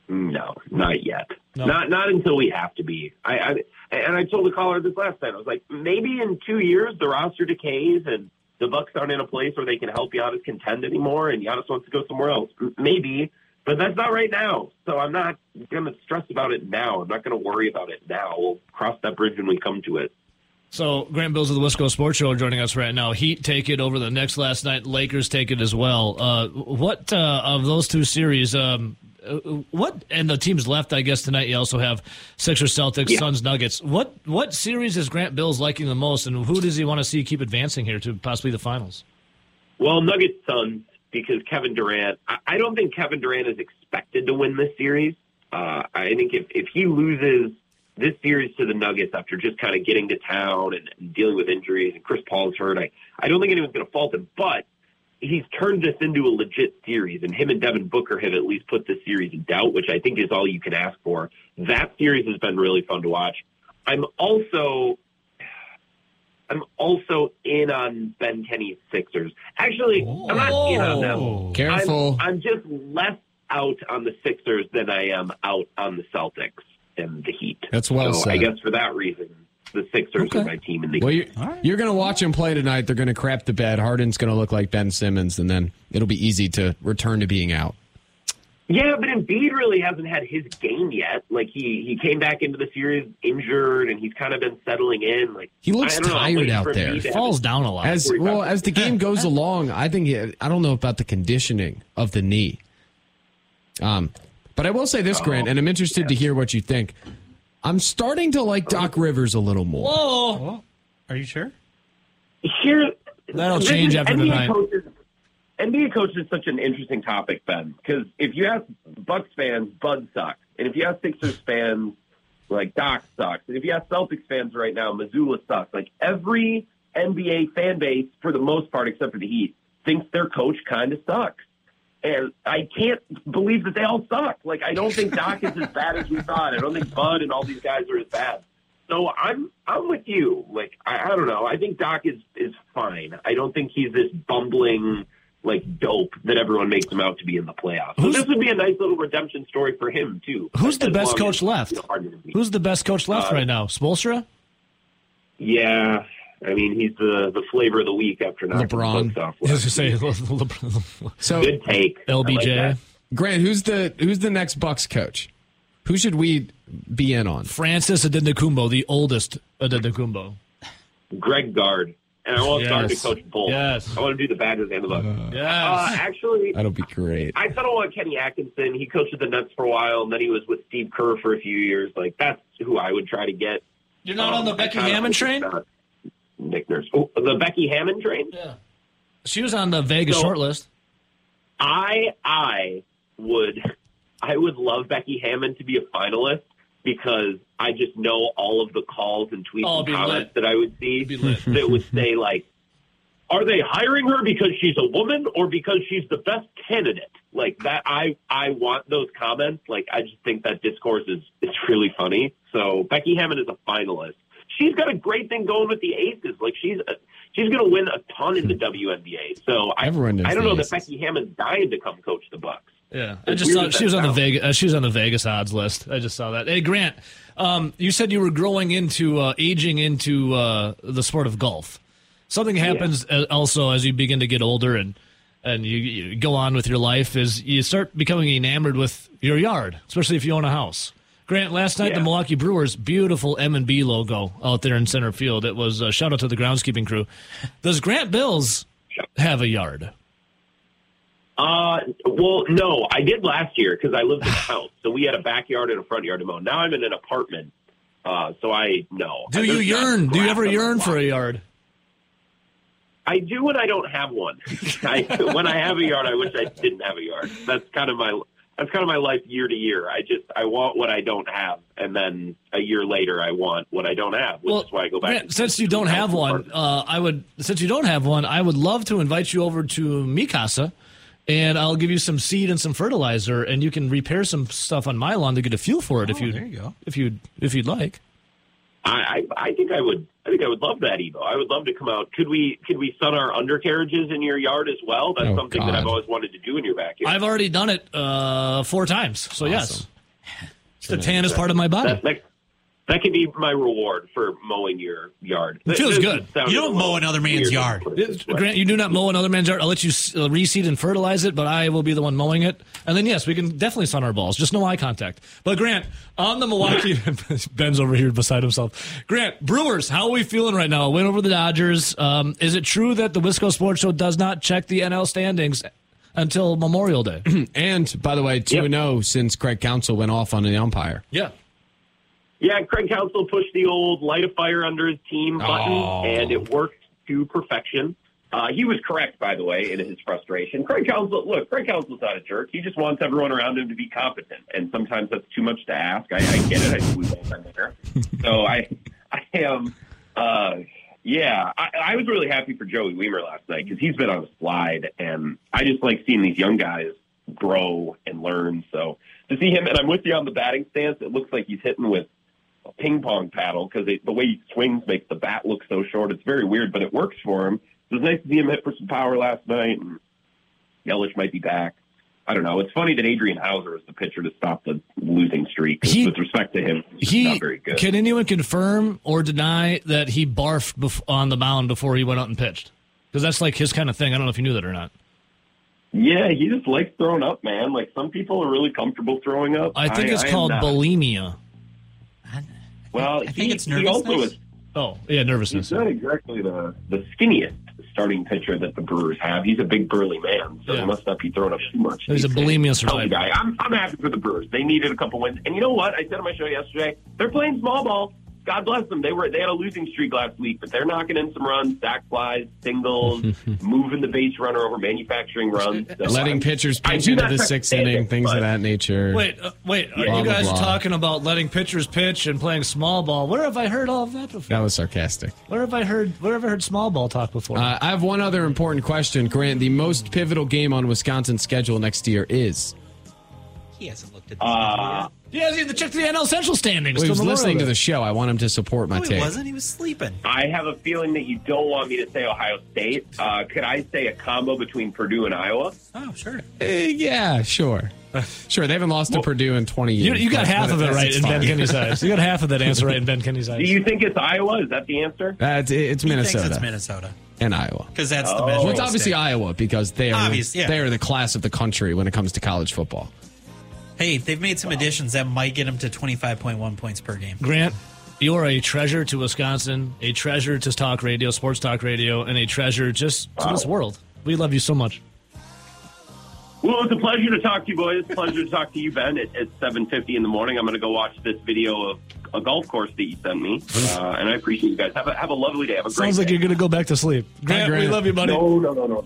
S5: No, not yet.
S1: No.
S5: Not not until we have to be. I, I and I told the caller this last time. I was like, maybe in two years the roster decays and the Bucks aren't in a place where they can help Giannis contend anymore, and Giannis wants to go somewhere else. Maybe, but that's not right now. So I'm not going to stress about it now. I'm not going to worry about it now. We'll cross that bridge when we come to it.
S1: So Grant Bilse of the Wisco Sports Show joining us right now. Heat take it over the next last night. Lakers take it as well. Uh, what uh, of those two series? Um, what and the teams left? I guess tonight you also have Sixers, Celtics,
S5: Yeah.
S1: Suns, Nuggets. What what series is Grant Bilse liking the most, and who does he want to see keep advancing here to possibly the finals?
S5: Well, Nuggets Suns because Kevin Durant. I, I don't think Kevin Durant is expected to win this series. Uh, I think if if he loses this series to the Nuggets after just kind of getting to town and, and dealing with injuries and Chris Paul's hurt, I I don't think anyone's going to fault him. But he's turned this into a legit series, and him and Devin Booker have at least put this series in doubt, which I think is all you can ask for. That series has been really fun to watch. I'm also I'm also in on Ben Kenney's Sixers. Actually, I'm not in on them.
S2: Careful.
S5: I'm, I'm just less out on the Sixers than I am out on the Celtics and the Heat.
S2: That's well
S5: so
S2: said.
S5: I guess for that reason, the Sixers
S1: Okay.
S5: are my team in the
S2: Well,
S5: Heat.
S2: you're, you're going to watch him play tonight. They're going to crap the bed. Harden's going to look like Ben Simmons, and then it'll be easy to return to being out.
S5: Yeah, but Embiid really hasn't had his game yet. Like he he came back into the series injured, and he's kind of been settling in. Like
S2: He looks
S5: I don't know,
S2: tired out there.
S5: He
S1: Falls down a lot.
S2: As well as the game goes along, I think he- I don't know about the conditioning of the knee. Um, but I will say this, Grant, and I'm interested to hear what you think. I'm starting to like Doc Rivers a little more.
S1: oh,
S4: Are you sure?
S5: Here,
S1: That'll change
S5: is-
S1: after
S5: NBA
S1: tonight.
S5: Coaches, NBA coach is such an interesting topic, Ben, because if you ask Bucks fans, Bud sucks, and if you ask Sixers fans, like Doc sucks, and if you ask Celtics fans right now, Mazzulla sucks. Like every NBA fan base, for the most part, except for the Heat, thinks their coach kind of sucks. And I can't believe that they all suck. Like I don't think Doc is as bad as we thought. I don't think Bud and all these guys are as bad. So I'm I'm with you. Like I, I don't know. I think Doc is is fine. I don't think he's this bumbling like dope that everyone makes him out to be in the playoffs. So
S1: Who's-
S5: this would be a nice little redemption story for him too.
S1: Who's the best coach
S5: as,
S1: left?
S5: you know,
S1: who's the best coach left
S5: Uh,
S1: right now? Spoelstra.
S5: Yeah, I mean he's the the flavor of the week after knocking
S2: LeBron.
S5: the Bucks off.
S1: I was gonna say
S2: So,
S5: Good take. I like
S1: LBJ.
S2: Grant, who's the who's the next Bucks coach? Who should we be in on?
S1: Francis Antetokounmpo, the oldest Antetokounmpo.
S5: Greg Gard. And I want Gard to
S1: Yes.
S5: coach both.
S1: Yes.
S5: I want to do the Badgers and the Bucks.
S1: Yes.
S5: Uh, actually,
S2: That'll be great.
S5: I kind of want Kenny Atkinson. He coached the Nets for a while, and then he was with Steve Kerr for a few years. Like that's who I would try to get.
S1: You're not on the
S5: Um,
S1: Becky
S5: Hammon
S1: train?
S5: not Nick Nurse. Oh, the Becky Hammon train.
S1: Yeah. She was on the Vegas
S5: So-
S1: shortlist.
S5: I I would I would love Becky Hammon to be a finalist because I just know all of the calls and tweets
S1: Oh,
S5: and comments
S1: lit.
S5: that I would see
S1: It'd be lit.
S5: that would say like, "Are they hiring her because she's a woman or because she's the best candidate?" Like that. I I want those comments. Like I just think that discourse is is really funny. So Becky Hammon is a finalist. She's got a great thing going with the Aces. Like she's a, she's going to win a ton in the WNBA. So I
S2: Everyone knows
S5: I don't
S2: the
S5: know that
S2: Aces.
S5: Becky Hammon's dying to come coach the Bucks.
S1: Yeah, I just saw
S5: that
S1: she was on the. Vegas. Uh, she was on the Vegas odds list. I just saw that. Hey, Grant, um, you said you were growing into uh, aging into uh, the sport of golf. Something happens uh, also as you begin to get older and and you, you go on with your life is you start becoming enamored with your yard, especially if you own a house. Grant, last night the Milwaukee Brewers beautiful M and B logo out there in center field. It was a shout out to the groundskeeping crew. Does Grant Bilse have a yard?
S5: Uh, well, no, I did last year because I lived in a house, so we had a backyard and a front yard to mow. Now I'm in an apartment, uh, so I no.
S1: Do you
S5: There's
S1: yearn? Do you ever yearn for a yard?
S5: I do when I don't have one. I, when I have a yard, I wish I didn't have a yard. That's kind of my that's kind of my life year to year. I just I want what I don't have, and then a year later I want what I don't have, which is why I go back.
S1: Grant, since you don't have one, uh, I would. Since you don't have one, I would love to invite you over to Mikasa, and I'll give you some seed and some fertilizer, and you can repair some stuff on my lawn to get a feel for it if you.
S4: there you go.
S1: If you if you'd like.
S5: I, I I think I would I think I would love that Evo. I would love to come out. Could we could we sun our undercarriages in your yard as well? That's
S2: Oh,
S5: something that I've always wanted to do in your backyard.
S1: I've already done it uh, four times. So yes, the tan is part of my body.
S5: that, that, that could be my reward for mowing your yard.
S1: It feels
S5: This
S1: good.
S4: You don't mow another man's yard.
S5: it.
S1: Grant, you do not mow another man's yard. I'll let you uh, reseed and fertilize it, but I will be the one mowing it. And then, yes, we can definitely sun our balls. Just no eye contact. But Grant, on the Milwaukee, Ben's over here beside himself. Grant, Brewers, how are we feeling right now? A win over the Dodgers. Um, is it true that the Wisco Sports Show does not check the NL standings until Memorial Day?
S2: And by the way, 2
S5: Yep.
S2: 0 since Craig Counsell went off on the umpire.
S1: yeah.
S5: Yeah, Craig Counsell pushed the old light a fire under his team button,
S2: Oh.
S5: and it worked to perfection. Uh, he was correct, by the way, in his frustration. Craig Counsell, look, Craig Counsell's not a jerk. He just wants everyone around him to be competent, and sometimes that's too much to ask. I, I get it. I think we've all been there. So I, I am, uh, yeah, I, I was really happy for Joey Wiemer last night because he's been on a slide, and I just like seeing these young guys grow and learn. So to see him, and I'm with you on the batting stance. It looks like he's hitting with a ping pong paddle because the way he swings makes the bat look so short. It's very weird, but it works for him. It was nice to see him hit for some power last night. And Yelich might be back. I don't know. It's funny that Adrian Houser is the pitcher to stop the losing streak.
S1: He-
S5: with respect to him, he's
S1: He
S5: not very good.
S1: can anyone confirm or deny that he barfed bef- on the mound before he went out and pitched? Because that's like his kind of thing. I don't know if you knew that or not.
S5: yeah, he just likes throwing up, man. Like some people are really comfortable throwing up.
S1: I think it's
S5: am
S1: called bulimia.
S5: Well,
S4: I think
S5: he,
S4: it's
S5: he also
S4: nervousness.
S5: is
S1: Oh, yeah, nervousness.
S5: He's not exactly the, the skinniest starting pitcher that the Brewers have. He's a big burly man, so
S1: Yeah.
S5: he must not be throwing up too much.
S1: He's a
S5: these days.
S1: bulimia
S5: Healthy
S1: survivor.
S5: guy. I'm, I'm happy for the Brewers. They needed a couple wins, and you know what? I said on my show yesterday, they're playing small ball. God bless them. They were they had a losing streak last week, but they're knocking in some runs, sac flies, singles, moving the base runner over, manufacturing runs. So
S2: Letting
S5: I'm-
S2: pitchers pitch into the sixth
S5: standing,
S2: inning, things of that nature.
S1: Wait, uh, wait. Are
S2: Blah,
S1: you guys
S2: blah.
S1: talking about letting pitchers pitch and playing small ball? Where have I heard all of that before?
S2: That was sarcastic.
S1: Where have I heard? Where have I heard small ball talk before?
S2: Uh, I have one other important question. Grant, the most pivotal game on Wisconsin's schedule next year is.
S4: He hasn't looked at the
S5: Uh,
S1: yeah, he check to the NL Central standings.
S2: Well, he was listening to the show. I want him to support my
S4: no, he wasn't. He was sleeping.
S5: I have a feeling that you don't want me to say Ohio State. Uh, could I say a combo between Purdue and Iowa?
S4: Oh, sure.
S2: Eh, yeah, sure. Sure, they haven't lost to Purdue in 20 years.
S1: you got
S2: but-
S1: half of it
S2: that's
S1: right in Ben
S2: fine.
S1: Kenny's eyes. You got half of that answer right in Ben
S5: Kenney's
S1: eyes.
S5: Do you think it's Iowa? Is that the answer?
S2: Uh, it's, it's
S4: He
S2: Minnesota
S4: it's Minnesota
S2: and Iowa.
S4: because that's the
S5: Oh.
S4: measure.
S2: Well, it's obviously Iowa because they are
S4: Obvious, yeah.
S2: they are the class of the country when it comes to college football.
S4: Hey, they've made some additions that might get them to twenty five point one points per game.
S1: Grant, you are a treasure to Wisconsin, a treasure to talk radio, sports talk radio, and a treasure just to this world. We love you so much.
S5: Well, it's a pleasure to talk to you, boys. It's a Pleasure to talk to you, Ben. At, at 7.50 in the morning, I'm going to go watch this video of a golf course that you sent me. Uh, and I appreciate you guys. Have a, have a lovely day. Have a great
S1: Sounds like
S5: day.
S1: you're going to go back to sleep. Grant, we love you, buddy.
S5: No, no, no, no.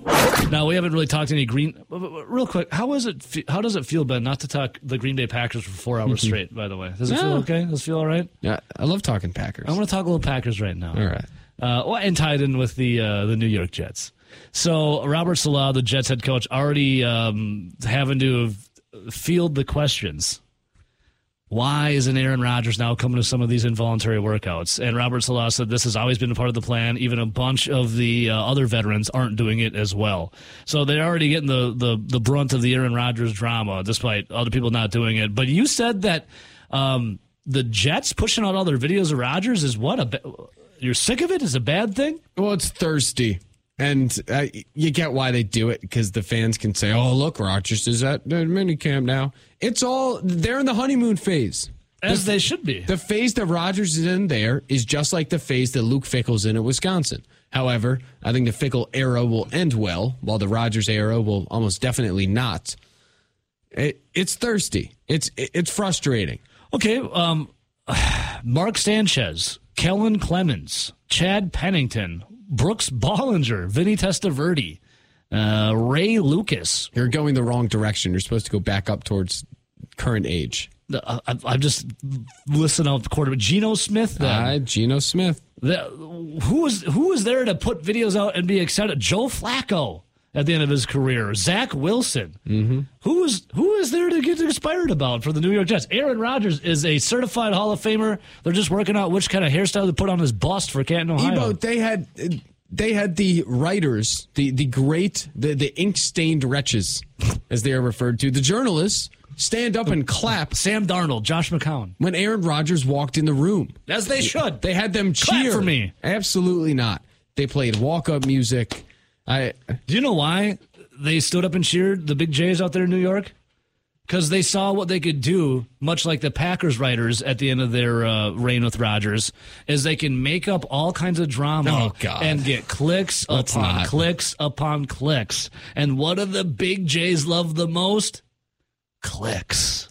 S1: Now we haven't really talked any green. Real quick, how is it? How does it feel, Ben, not to talk the Green Bay Packers for four hours straight? By the way, does it feel okay? Does it feel all right?
S2: Yeah, I love talking Packers.
S1: I want to talk a little Packers right now.
S2: All right.
S1: Uh, well, and tied in with the uh, the New York Jets. So Robert Saleh, the Jets head coach, already um, having to field the questions. Why isn't Aaron Rodgers now coming to some of these involuntary workouts? And Robert Saleh said this has always been a part of the plan. Even a bunch of the uh, other veterans aren't doing it as well. So they're already getting the, the, the brunt of the Aaron Rodgers drama, despite other people not doing it. But you said that um, the Jets pushing out all their videos of Rodgers is what? A you're sick of it? Is a bad thing?
S2: Well, it's thirsty. And uh, you get why they do it because the fans can say, "Oh, look, Rodgers is at the minicamp now." It's all they're in the honeymoon phase.
S1: As they should be.
S2: The phase that Rodgers is in there is just like the phase that Luke Fickell's in at Wisconsin. However, I think the Fickle era will end well, while the Rodgers era will almost definitely not. It, it's thirsty. It's it's frustrating.
S1: Okay, um, Mark Sanchez, Kellen Clemens, Chad Pennington, Brooks Bollinger, Vinny Testaverde, uh, Ray Lucas.
S2: You're going the wrong direction. You're supposed to go back up towards current age.
S1: Uh, I, I'm just listening out the quarterback. Geno Smith. Then.
S2: Uh, Geno Smith.
S1: The, who was who was there to put videos out and be excited? Joe Flacco. At the end of his career. Zach Wilson. Mm-hmm. Who is who is there to get inspired about for the New York Jets? Aaron Rodgers is a certified Hall of Famer. They're just working out which kind of hairstyle to put on his bust for Canton, Ohio.
S2: Ebo, they had they had the writers, the the great, the the ink stained wretches, as they are referred to, the journalists, stand up and clap
S1: Sam Darnold, Josh McCown.
S2: when Aaron Rodgers walked in the room.
S1: As they should.
S2: They had them
S1: Clap
S2: cheer
S1: for me.
S2: Absolutely not. They played walk up music. I
S1: Do you know why they stood up and cheered the big Jays out there in New York? Because they saw what they could do, much like the Packers writers at the end of their uh, reign with Rodgers, is they can make up all kinds of drama
S2: Oh,
S1: and get clicks
S2: Let's
S1: upon
S2: not.
S1: clicks upon clicks. And what do the big Jays love the most? Clicks.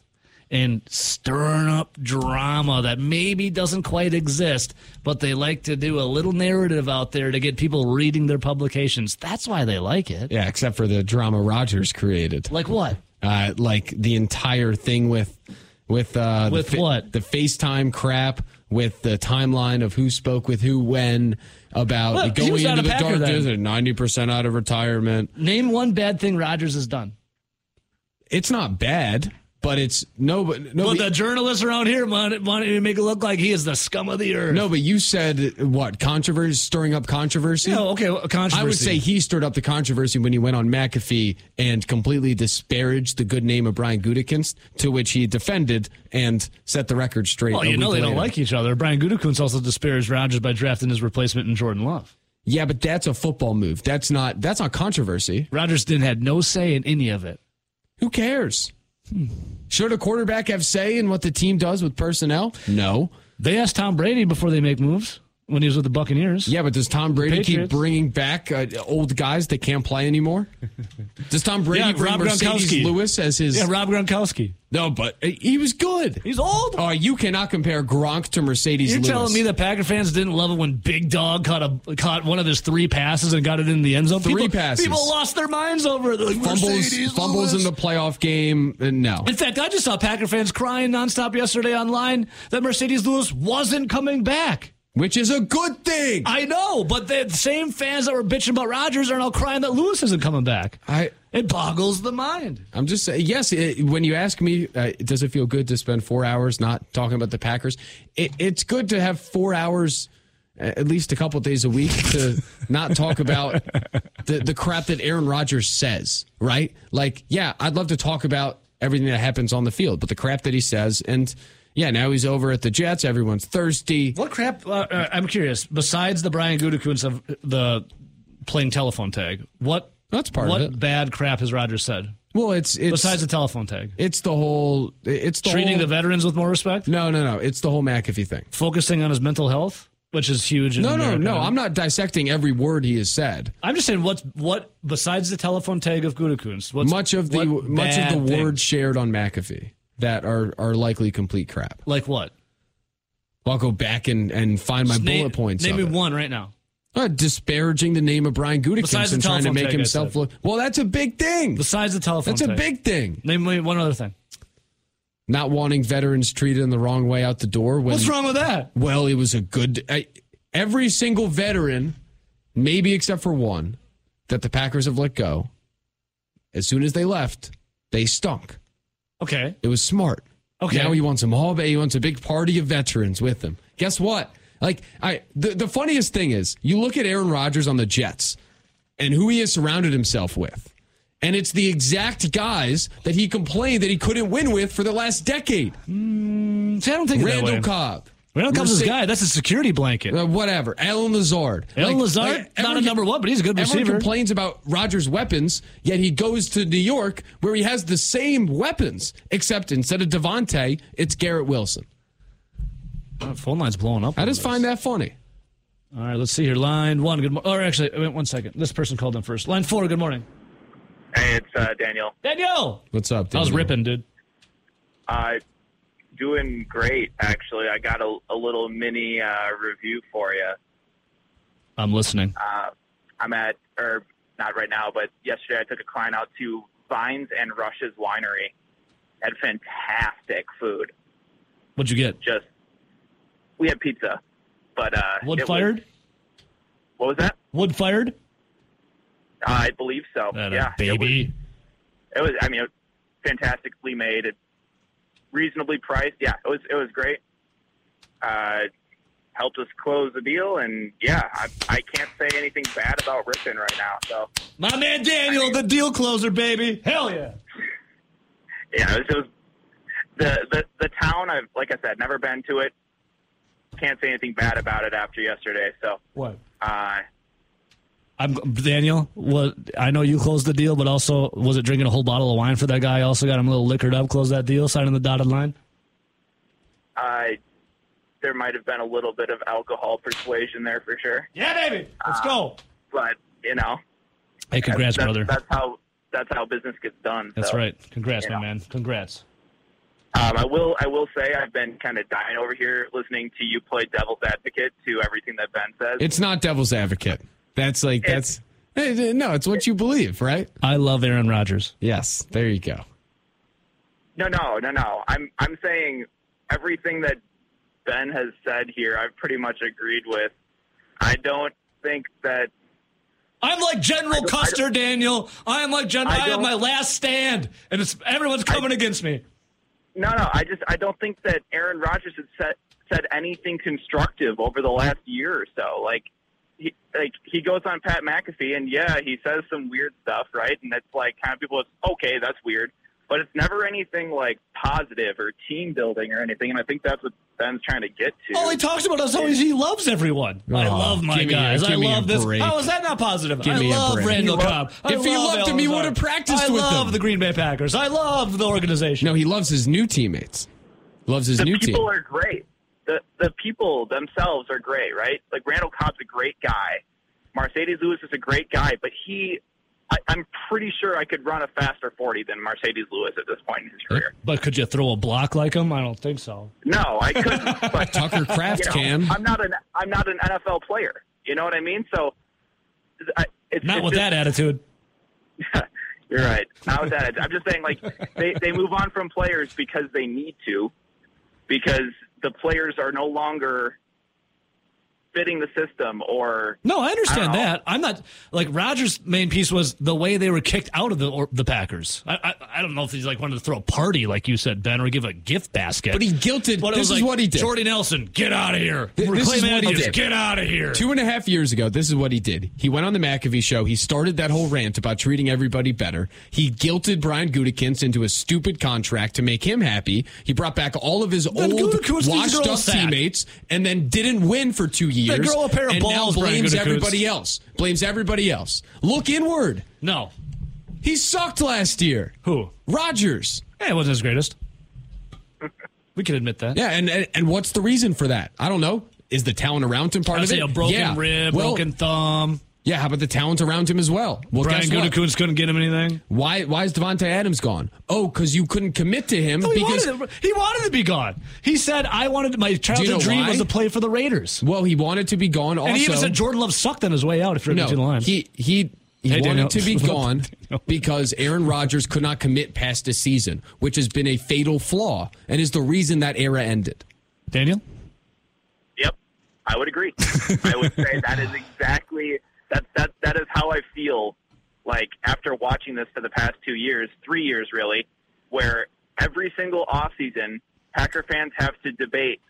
S1: And stirring up drama that maybe doesn't quite exist, but they like to do a little narrative out there to get people reading their publications. That's why they like it.
S2: yeah, except for the drama Rodgers created.
S1: Like what?
S2: uh, like the entire thing with with uh,
S1: With
S2: the
S1: what?
S2: the FaceTime crap with the timeline of who spoke with who when about
S1: he
S2: going into the
S1: Packer
S2: dark desert, ninety percent out of retirement.
S1: Name one bad thing Rodgers has done.
S2: It's not bad, but it's no, but no, but,
S1: the journalists around here wanted, wanted to make it look like he is the scum of the earth.
S2: no. But you said what controversy, stirring up controversy.
S1: No, okay, well, controversy.
S2: I would say he stirred up the controversy when he went on McAfee and completely disparaged the good name of Brian Gutekunst, to which he defended and set the record straight.
S1: Well, you know they don't like each other. Brian Gutekunst also disparaged Rodgers by drafting his replacement in Jordan Love.
S2: Yeah, but that's a football move. That's not that's not controversy.
S1: Rodgers didn't had no say in any of it.
S2: Who cares? Should a quarterback have say in what the team does with personnel? No.
S1: They ask Tom Brady before they make moves when he was with the Buccaneers.
S2: Yeah, but does Tom Brady keep bringing back uh, old guys that can't play anymore? Does Tom Brady
S1: Yeah,
S2: bring
S1: Rob
S2: Marcedes
S1: Gronkowski.
S2: Lewis as his?
S1: Yeah, Rob Gronkowski.
S2: no, but uh, he was good.
S1: He's old.
S2: Oh, you cannot compare Gronk to Marcedes
S1: You're
S2: Lewis.
S1: telling me that Packer fans didn't love it when Big Dog caught a caught one of his three passes and got it in the end zone?
S2: Three
S1: people,
S2: passes.
S1: People lost their minds over it. Like,
S2: fumbles, fumbles in the playoff game? Uh, no.
S1: In fact, I just saw Packer fans crying nonstop yesterday online that Marcedes Lewis wasn't coming back.
S2: Which is a good thing.
S1: I know, but the same fans that were bitching about Rodgers are now crying that Lewis isn't coming back.
S2: I
S1: It boggles the mind.
S2: I'm just saying, yes, it, when you ask me, uh, does it feel good to spend four hours not talking about the Packers? It, it's good to have four hours, uh, at least a couple days a week, to not talk about the, the crap that Aaron Rodgers says, right? Like, yeah, I'd love to talk about everything that happens on the field, but the crap that he says, and yeah, now he's over at the Jets. Everyone's thirsty.
S1: What crap? Uh, uh, I'm curious. Besides the Brian Gutekunst of the playing telephone tag, what
S2: That's part of
S1: what
S2: it.
S1: bad crap has Rodgers said
S2: Well, it's it's
S1: besides the telephone tag?
S2: it's the whole it's the
S1: Treating
S2: whole,
S1: the veterans with more respect,
S2: no no no it's the whole McAfee thing.
S1: focusing on his mental health, which is huge. In
S2: No, no,
S1: America.
S2: no. I'm not dissecting every word he has said.
S1: I'm just saying what's what besides the telephone tag of Gutekunst. What's,
S2: much of the much of the
S1: thing?
S2: words shared on McAfee that are are likely complete crap.
S1: like what?
S2: I'll go back and, and find my bullet points.
S1: Name me one right now.
S2: Uh, disparaging the name of Brian Gutekunst and trying to make himself look. Well, that's a big thing.
S1: Besides the telephone
S2: That's a big thing.
S1: Name me one other thing.
S2: Not wanting veterans treated in the wrong way out the door. When,
S1: What's wrong with that?
S2: Well, it was a good. I, every single veteran, maybe except for one, that the Packers have let go. As soon as they left, they stunk.
S1: Okay.
S2: It was smart.
S1: Okay.
S2: Now he wants them all. He wants a big party of veterans with him. Guess what? Like I, the the funniest thing is, you look at Aaron Rodgers on the Jets, and who he has surrounded himself with, and it's the exact guys that he complained that he couldn't win with for the last decade.
S1: Mm, see, I don't think of it that
S2: Randall
S1: way.
S2: Cobb,
S1: Randall Cobb's his
S2: Merce-
S1: guy. That's a security blanket.
S2: uh, whatever, Allen Lazard.
S1: Allen
S2: Like-
S1: Lazard,
S2: like,
S1: not a number one, but he's a good receiver.
S2: Everyone
S1: receiver.
S2: complains about Rodgers' weapons, yet he goes to New York where he has the same weapons, except instead of Davante, it's Garrett Wilson.
S1: Oh, phone line's blowing up.
S2: I just find that funny.
S1: All right, let's see here. Line one. Good morning. Or actually, wait one second. This person called in first. Line four. Good morning.
S6: Hey, it's uh, Daniel.
S1: Daniel.
S2: What's up?
S1: I was ripping, dude.
S6: Uh, doing great, actually. I got a, a little mini uh, review for you.
S1: I'm listening.
S6: Uh, I'm at, or not right now, but yesterday I took a client out to Vines and Rushes Winery. Had fantastic food.
S1: What'd you get?
S6: Just we had pizza, but uh,
S1: Wood
S6: it was-
S1: fired.
S6: what was that?
S1: Wood fired.
S6: I believe so.
S1: That
S6: yeah,
S1: a
S6: it was-
S1: baby.
S6: It was, I mean, it was fantastically made, it, reasonably priced. Yeah, it was. It was great. Uh, helped us close the deal, and yeah, I, I can't say anything bad about Ripon right now. So
S1: My man Daniel, the deal closer, baby. Hell yeah.
S6: yeah, it was, it was the the the town. I've like I said, never been to it. Can't say anything bad about it after yesterday. So
S1: What?
S6: uh,
S1: I'm Daniel. What I know you closed the deal, but also was it drinking a whole bottle of wine for that guy? Also got him a little liquored up. Close that deal, signing the dotted line.
S6: uh, there might have been a little bit of alcohol persuasion there for sure,
S1: Yeah, baby. Let's go.
S6: but you know,
S1: Hey, congrats,
S6: that's,
S1: brother.
S6: That's how that's how business gets done.
S1: That's
S6: so.
S1: right. Congrats, my
S6: know.
S1: man. Congrats.
S6: Um, I will. I will say I've been kind of dying over here listening to you play devil's advocate to everything that Ben says.
S2: It's not devil's advocate. That's like that's eh, no. It's what you believe, right?
S1: I love Aaron Rodgers.
S2: Yes. There you go.
S6: no, no, no, no. I'm I'm saying everything that Ben has said here. I've pretty much agreed with. I don't think that.
S1: I'm like General
S6: don't- I
S1: Custer, Daniel. I am like General.
S6: I
S1: I, have my last stand, and it's everyone's coming against me.
S6: No, no. I just I don't think that Aaron Rodgers has said said anything constructive over the last year or so. Like he like he goes on Pat McAfee and yeah, he says some weird stuff, right? And it's like kind of people, it's, okay, that's weird, but it's never anything like positive or team building or anything. And I think that's what Ben's trying to get to.
S1: All he talks about is how he loves everyone. I
S2: Oh,
S1: love my
S2: give me
S1: guys. I
S2: give me a
S1: love this.
S2: break.
S1: How is that not positive?
S2: Give
S1: I
S2: me
S1: love. Randall
S6: He lo-
S1: Cobb. I
S2: If he loved him, he would have
S1: Lazard.
S2: practiced
S1: I
S2: with
S1: love
S2: them.
S1: the Green Bay Packers. I love the organization.
S2: No, he loves his new teammates. Loves his
S6: the
S2: new team.
S6: people are great. The the people themselves are great, right? Like Randall Cobb's a great guy. Marcedes Lewis is a great guy, but he, I, I'm pretty sure I could run a faster 40 than Marcedes Lewis at this point in his career.
S1: But could you throw a block like him? I don't think so.
S6: No, I couldn't. But
S2: Tucker Kraft
S6: you know,
S2: can.
S6: I'm not an I'm not an NFL player. You know what I mean? So, I, it's
S1: Not
S6: it's
S1: with
S6: just-
S1: that attitude.
S6: You're right. Not with that. I'm just saying, like they they move on from players because they need to, because the players are no longer fitting the system or
S1: No, I
S6: I
S1: understand
S6: don't
S1: that. I'm not like Rodgers' main piece was the way they were kicked out of the or, the Packers. I, I I don't know if he's like wanted to throw a party like you said, Ben, or give a gift basket.
S2: But he guilted.
S1: But
S2: this is
S1: like,
S2: what he did.
S1: Jordy Nelson, get out of here.
S2: Th- this
S1: Clay
S2: is what he did.
S1: Get out of here.
S2: Two and a half years ago, this is what he did. He went on the McAfee show. He started that whole rant about treating everybody better. He guilted Brian Gutekunst into a stupid contract to make him happy. He brought back all of his
S1: Then
S2: old,
S1: Gutekunst needs to
S2: washed up
S1: sack.
S2: teammates, and then didn't win for two years.
S1: Grow a pair of balls,
S2: blames everybody else. Blames everybody else. Look inward.
S1: No.
S2: He sucked last year.
S1: Who?
S2: Rodgers.
S1: Hey, it wasn't his greatest. We can admit that.
S2: Yeah, and, and and what's the reason for that? I don't know. Is the talent around him part
S1: I'd
S2: of
S1: say
S2: it?
S1: a broken
S2: yeah.
S1: rib,
S2: Well,
S1: broken thumb.
S2: Yeah, how about the talent around him as well? Well,
S1: Brian
S2: guess?
S1: Gutekunst couldn't get him anything.
S2: Why why is Davante Adams gone? Oh, because you couldn't commit to him
S1: No, he,
S2: because
S1: wanted to, he wanted to be gone. He said, "I wanted my childhood
S2: know
S1: dream
S2: why?
S1: was to play for the Raiders."
S2: well he wanted to be gone. Also,
S1: and he even said Jordan Love sucked on his way out. If you're
S2: no,
S1: between the lines,
S2: he he. He
S1: Hey,
S2: wanted to be gone because Aaron Rodgers could not commit past a season, which has been a fatal flaw and is the reason that era ended.
S1: Daniel.
S6: Yep, I would agree. I would say that is exactly that that that is how I feel like after watching this for the past two years, three years really, where every single offseason, Packer fans have to debate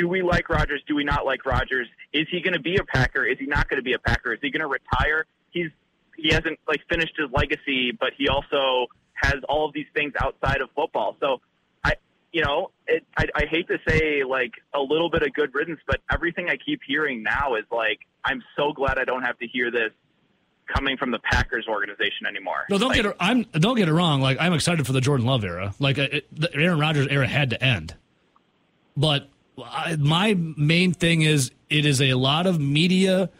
S6: do we like Rodgers? Do we not like Rodgers? Is he going to be a Packer? Is he not going to be a Packer? Is he going to retire? He's he hasn't like finished his legacy, but he also has all of these things outside of football. So I, you know, it, I, I hate to say like a little bit of good riddance, but everything I keep hearing now is like I'm so glad I don't have to hear this coming from the Packers organization anymore.
S1: No, don't
S6: Like,
S1: get it. I'm don't get it wrong. Like I'm excited for the Jordan Love era. Like uh, it, the Aaron Rodgers era had to end, but I, my main thing is it is a lot of media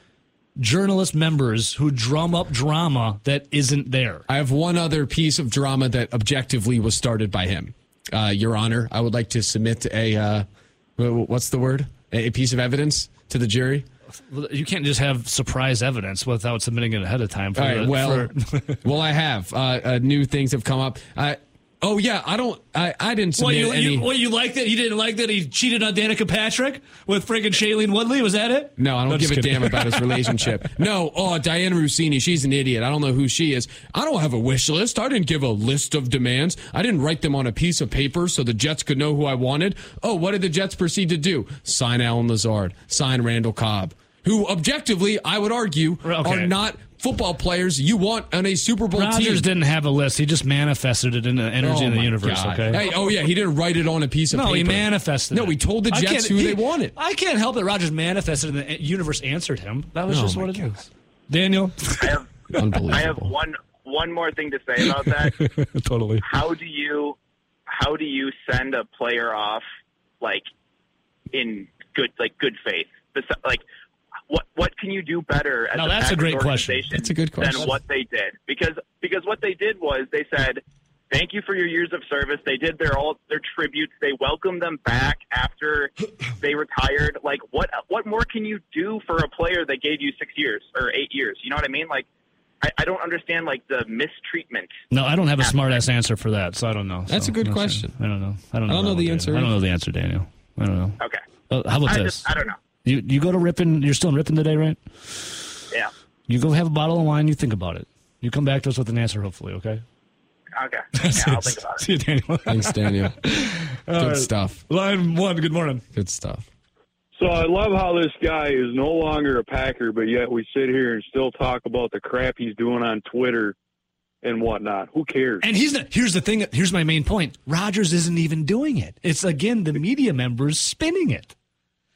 S1: journalist members who drum up drama that isn't there.
S2: I have one other piece of drama that objectively was started by him. Uh, Your Honor, I would like to submit a uh, what's the word? A a piece of evidence to the jury.
S1: You can't just have surprise evidence without submitting it ahead of time. For
S2: All right.
S1: the-
S2: Well,
S1: for-
S2: well, I have. Uh, uh, new things have come up. Uh, Oh yeah, I don't. I, I didn't submit
S1: you,
S2: any.
S1: you what you liked it? You didn't like that he cheated on Danica Patrick with freaking Shailene Woodley? Was that it?
S2: no, I don't
S1: I'm
S2: give a
S1: kidding.
S2: damn about his relationship. No, oh Dianna Russini, she's an idiot. I don't know who she is. I don't have a wish list. I didn't give a list of demands. I didn't write them on a piece of paper so the Jets could know who I wanted. Oh, what did the Jets proceed to do? Sign Allen Lazard, sign Randall Cobb, who objectively I would argue
S1: Okay.
S2: are not football players you want on a Super Bowl
S1: Rodgers
S2: team.
S1: didn't have a list. He just manifested it in the energy
S2: Oh
S1: in the universe.
S2: God.
S1: Okay.
S2: Hey, oh yeah, he didn't write it on a piece of
S1: no,
S2: paper.
S1: he manifested. It.
S2: No,
S1: it.
S2: he told the
S1: I
S2: Jets who
S1: he-
S2: they wanted.
S1: I can't help that Rodgers manifested and the universe answered him. That was
S2: Oh
S1: just
S2: my
S1: what it is.
S2: God.
S1: Daniel,
S6: I have
S2: Unbelievable.
S6: I have one one more thing to say about that.
S1: totally.
S6: how do you how do you send a player off like in good like good faith? Like what what can you do better as
S1: Now,
S6: a
S1: that's a great question.
S6: organization
S2: That's a good question.
S6: than what they did? Because because what they did was they said thank you for your years of service. They did their all their tributes. They welcomed them back after they retired. Like what what more can you do for a player that gave you six years or eight years? You know what I mean? Like I, I don't understand like the mistreatment.
S1: No, I don't have a smart ass answer for that, so I don't know.
S2: That's
S1: So,
S2: a good
S1: I'm
S2: question.
S1: sure. I don't know. I don't know.
S2: I don't know the answer
S1: Daniel. I don't know the answer, Daniel. I don't know.
S6: Okay.
S1: Uh, how about
S6: I
S1: this?
S6: just I don't know.
S1: You you go to Ripon. You're still in Ripon today, right?
S6: Yeah.
S1: You go have a bottle of wine. You think about it. You come back to us with an answer, hopefully. Okay.
S6: Okay. Yeah, I'll think about it.
S1: See you, Daniel.
S2: Thanks, Daniel. Good stuff.
S1: Line one. Good morning.
S2: Good stuff.
S7: So I love how this guy is no longer a Packer, but yet we sit here and still talk about the crap he's doing on Twitter and whatnot. Who cares?
S1: And he's not, here's the thing. Here's my main point. Rodgers isn't even doing it. It's again the media members spinning it.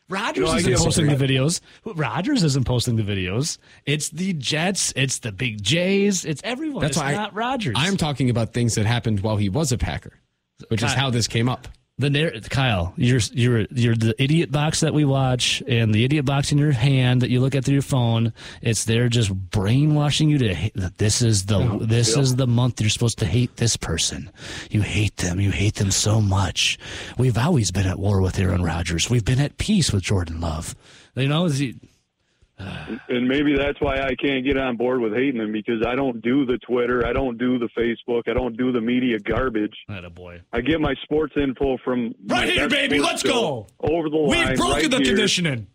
S1: Rodgers
S7: No, I
S1: isn't posting the videos. Rodgers isn't posting the videos. It's the Jets. It's the Big Jays. It's everyone.
S2: That's
S1: it's
S2: why I-
S1: not Rodgers.
S2: I'm talking about things that happened while he was a Packer, which is how this came up.
S1: The narr- Kyle, you're you're you're the idiot box that we watch, and the idiot box in your hand that you look at through your phone. It's there just brainwashing you to hate, this is the
S2: Oh,
S1: this is the month you're supposed to hate this person. You hate them. You hate them so much. We've always been at war with Aaron Rodgers. We've been at peace with Jordan Love. You know, is-
S7: And maybe that's why I can't get on board with hating him because I don't do the Twitter, I don't do the Facebook, I don't do the media garbage.
S1: a boy.
S7: I get my sports info from
S1: Right here, baby. Let's go.
S7: over the line.
S1: We've broken
S7: right
S1: the
S7: here.
S1: conditioning.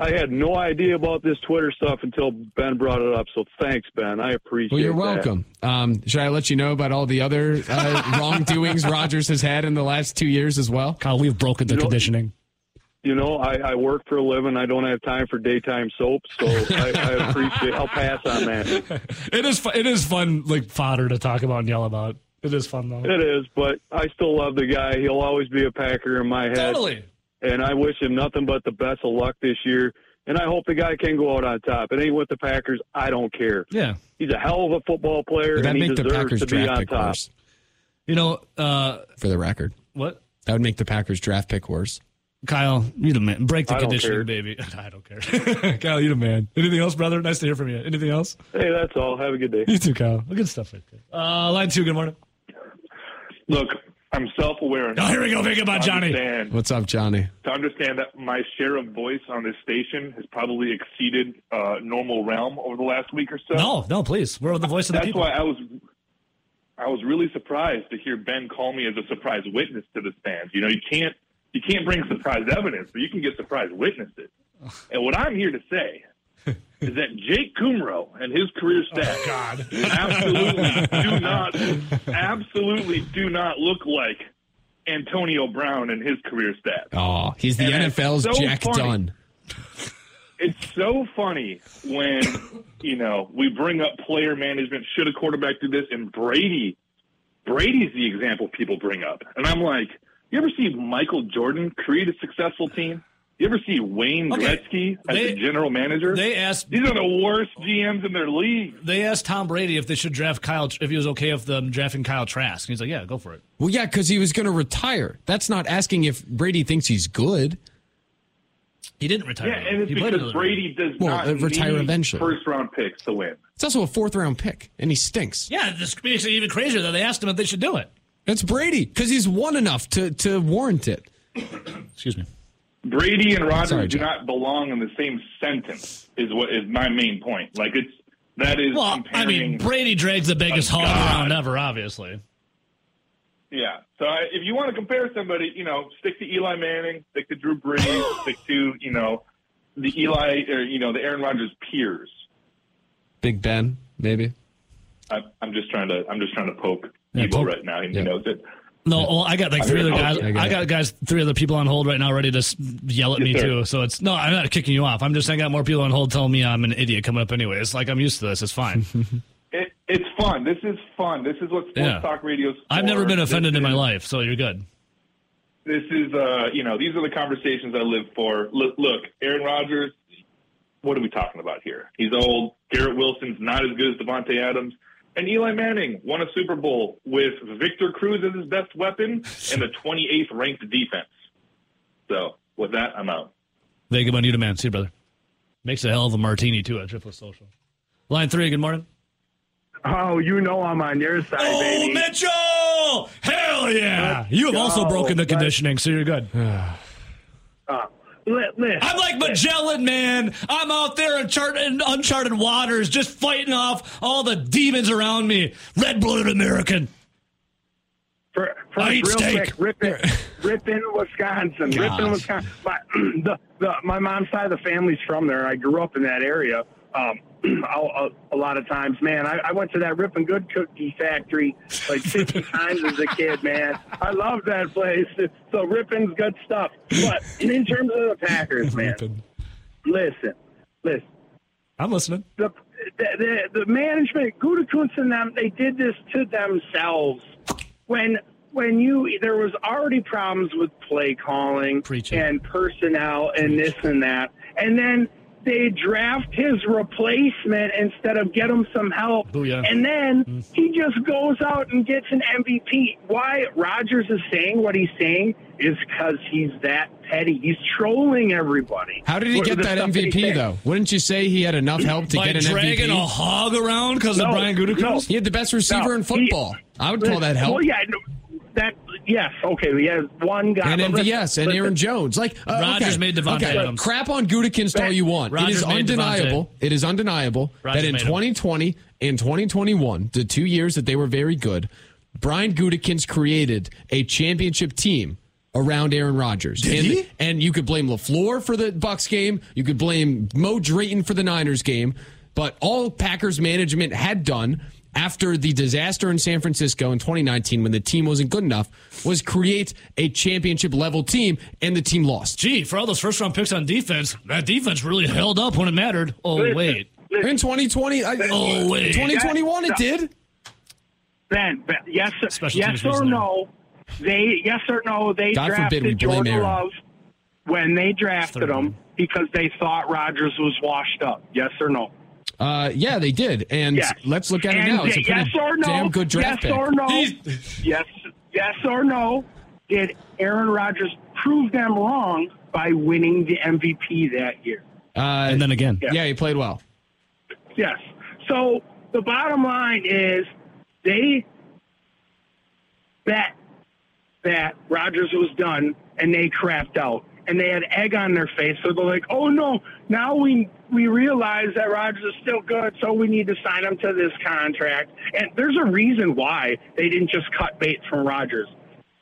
S7: I had no idea about this Twitter stuff until Ben brought it up. So thanks, Ben. I appreciate. It.
S2: Well, you're
S7: that.
S2: welcome. Um, should I let you know about all the other uh, wrongdoings Rodgers has had in the last two years as well?
S1: Kyle, we've broken the
S7: You know-
S1: conditioning.
S7: You know, I, I work for a living. I don't have time for daytime soap, so I, I appreciate. I'll pass on that.
S1: It is fu- it is fun like fodder to talk about and yell about. It is fun though.
S7: It is, but I still love the guy. He'll always be a Packer in my head,
S1: Totally.
S7: and I wish him nothing but the best of luck this year. And I hope the guy can go out on top. It ain't with the Packers. I don't care.
S1: Yeah.
S7: He's a hell of a football player,
S2: Would that
S7: and he
S2: make the
S7: deserves
S2: Packers
S7: to be
S2: draft
S7: on
S2: pick
S7: top.
S2: worse?
S1: You know, uh,
S2: For the record,
S1: what?
S2: that would make the Packers draft pick worse.
S1: Kyle, you the man. Break the
S7: I
S1: conditioning,
S7: care.
S1: baby. I don't care. Kyle, you the man. Anything else, brother? Nice to hear from you. Anything else?
S7: Hey, that's all. Have a good day.
S1: You too, Kyle. Good stuff right there. Uh, line two, good morning.
S8: Look, I'm self-aware.
S1: Oh, here we go. Think about
S8: to
S1: Johnny.
S2: What's up, Johnny?
S8: to understand that my share of voice on this station has probably exceeded uh, normal realm over the last week or so.
S1: No, no, please. We're the voice of the
S8: That's
S1: people.
S8: why I was I was really surprised to hear Ben call me as a surprise witness to the stands. You know, you can't you can't bring surprise evidence, but you can get surprise witnesses. And what I'm here to say is that Jake Kumerow and his career oh, stats
S1: God.
S8: absolutely do not absolutely do not look like Antonio Brown and his career stats.
S2: Oh, he's the
S8: And
S2: NFL's
S8: so
S2: Jack
S8: funny.
S2: Dunn.
S8: it's so funny when you know we bring up player management. Should a quarterback do this? And Brady, Brady's the example people bring up, and I'm like, you ever see Michael Jordan create a successful team? You ever see Wayne
S1: Okay.
S8: Gretzky as
S1: They-
S8: the general manager?
S1: They asked
S8: These are the worst GMs in their league.
S1: they asked Tom Brady if they should draft Kyle if he was okay with them drafting Kyle Trask. And he's like, yeah, go for it.
S2: Well, yeah, because he was going to retire. That's not asking if Brady thinks he's good.
S1: He didn't retire.
S8: Yeah, and it's
S1: he
S8: because Brady does
S2: Well,
S8: not
S2: uh, retire
S8: need
S2: eventually.
S8: first round picks to win.
S2: It's also a fourth round pick, and he stinks.
S1: Yeah, this makes it even crazier that they asked him if they should do it.
S2: It's Brady because he's won enough to to warrant it.
S1: Excuse me.
S8: Brady and Rodgers
S2: Sorry,
S8: do
S2: John.
S8: not belong in the same sentence. Is what is my main point. Like it's that is
S1: Well, I mean, Brady drags the biggest
S8: A
S1: hog around ever, obviously.
S8: Yeah. So I, if you want to compare somebody, you know, stick to Eli Manning, stick to Drew Brees, stick to you know the Eli or you know the Aaron Rodgers peers.
S2: Big Ben, maybe.
S8: I, I'm just trying to I'm just trying to poke
S1: Yeah,
S8: Evo right now. He
S2: Yeah.
S8: knows it.
S1: No, well, I got like three other guys.
S2: I got
S1: I got guys, three other people on hold right now, ready to yell at me
S8: sir.
S1: too. So it's no, I'm not kicking you off. I'm just saying I got more people on hold telling me I'm an idiot coming up anyway. It's like I'm used to this. It's fine.
S8: it. It's fun. This is fun. This is what sports
S1: Yeah.
S8: talk radio. Is.
S1: I've never been
S8: This
S1: offended in my life, so you're good.
S8: This is, uh, you know, these are the conversations I live for. Look, look, Aaron Rodgers. What are we talking about here? He's old. Garrett Wilson's not as good as Davante Adams. And Eli Manning won a Super Bowl with Victor Cruz as his best weapon and the 28th ranked defense. So with that, I'm out.
S1: Vega Bonita, man. See you, brother. Makes a hell of a martini too at Triple Social. Line three. Good morning.
S9: Oh, you know I'm on your side,
S1: Oh,
S9: baby.
S1: Mitchell! Hell yeah!
S9: Let's
S1: You have also broken the
S9: Let's-
S1: conditioning, so you're good.
S9: Uh, li- listen,
S1: I'm like Magellan, man. I'm out there in, chart- in uncharted waters, just fighting off all the demons around me. Red-blooded American.
S9: for, for
S1: I eat
S9: real
S1: steak.
S9: quick, Ripon, Ripon, Wisconsin.
S1: Gosh.
S9: Ripon, Wisconsin. My, the, the, my mom's side of the family's from there. I grew up in that area. Um, a, a lot of times, man, I, I went to that Ripon Good Cookie Factory like 50 times as a kid, man. I love that place. So Ripon's good stuff. But in terms of the Packers, man, listen, listen.
S1: I'm listening.
S9: the the, the, the management, Gutekunst and them, they did this to themselves. When when you there was already problems with play calling
S1: Preaching.
S9: and personnel and this and that, and then they draft his replacement instead of get him some help,
S1: Booyah.
S9: and then mm. he just goes out and gets an MVP. Why Rodgers is saying what he's saying is because he's that petty. He's trolling everybody.
S2: How did he
S9: What-
S2: get that MVP though? Wouldn't you say he had enough help to
S1: By
S2: get an MVP?
S1: dragging
S2: MVP?
S1: a hog around because of Brian Gutekunst?
S2: He had the best receiver
S9: No,
S2: in
S9: he-
S2: football. I would call that help.
S9: Well, yeah, no, that yes, okay, he has one guy.
S2: and
S9: but listen-
S2: MVS and Aaron Jones. Like uh,
S1: Rodgers
S2: okay,
S1: made Davante
S2: okay.
S1: Adams.
S2: Crap on Gutekunst all you want.
S1: Rodgers
S2: it is
S1: made
S2: undeniable. It is undeniable
S1: Rodgers
S2: that in
S1: made him.
S2: 2020 and 2021, the two years that they were very good, Brian Gutekunst created a championship team around Aaron Rodgers. and,
S1: he?
S2: and you could blame LaFleur for the Bucks game. You could blame Mo Drayton for the Niners game. But all Packers management had done after the disaster in San Francisco in 2019 when the team wasn't good enough was create a championship level team and the team lost.
S1: Gee, for all those first round picks on defense, that defense really held up when it mattered. Oh,
S9: listen,
S1: wait.
S9: listen,
S2: In 2020, I,
S1: Oh, wait.
S2: 2021 it did.
S9: Ben, ben, yes,
S1: Special
S9: yes or no? They yes or no? They
S2: God
S9: drafted
S2: forbid we blame
S9: Jordan
S2: Aaron.
S9: Love when they drafted
S1: Third
S9: him because they thought Rodgers was washed up. Yes or no?
S2: Uh, yeah, they did. And
S9: Yes.
S2: let's look at it now. It's a pretty
S9: yes or no?
S2: damn good draft
S9: yes
S2: pick.
S9: or no?
S1: He's-
S9: yes, yes or no? Did Aaron Rodgers prove them wrong by winning the MVP that year?
S2: Uh,
S1: And then again.
S2: yeah, he played well.
S9: Yes. So the bottom line is they bet that Rodgers was done and they crapped out and they had egg on their face. So they're like, oh no, now we we realize that Rodgers is still good, so we need to sign him to this contract. And there's a reason why they didn't just cut bait from Rodgers.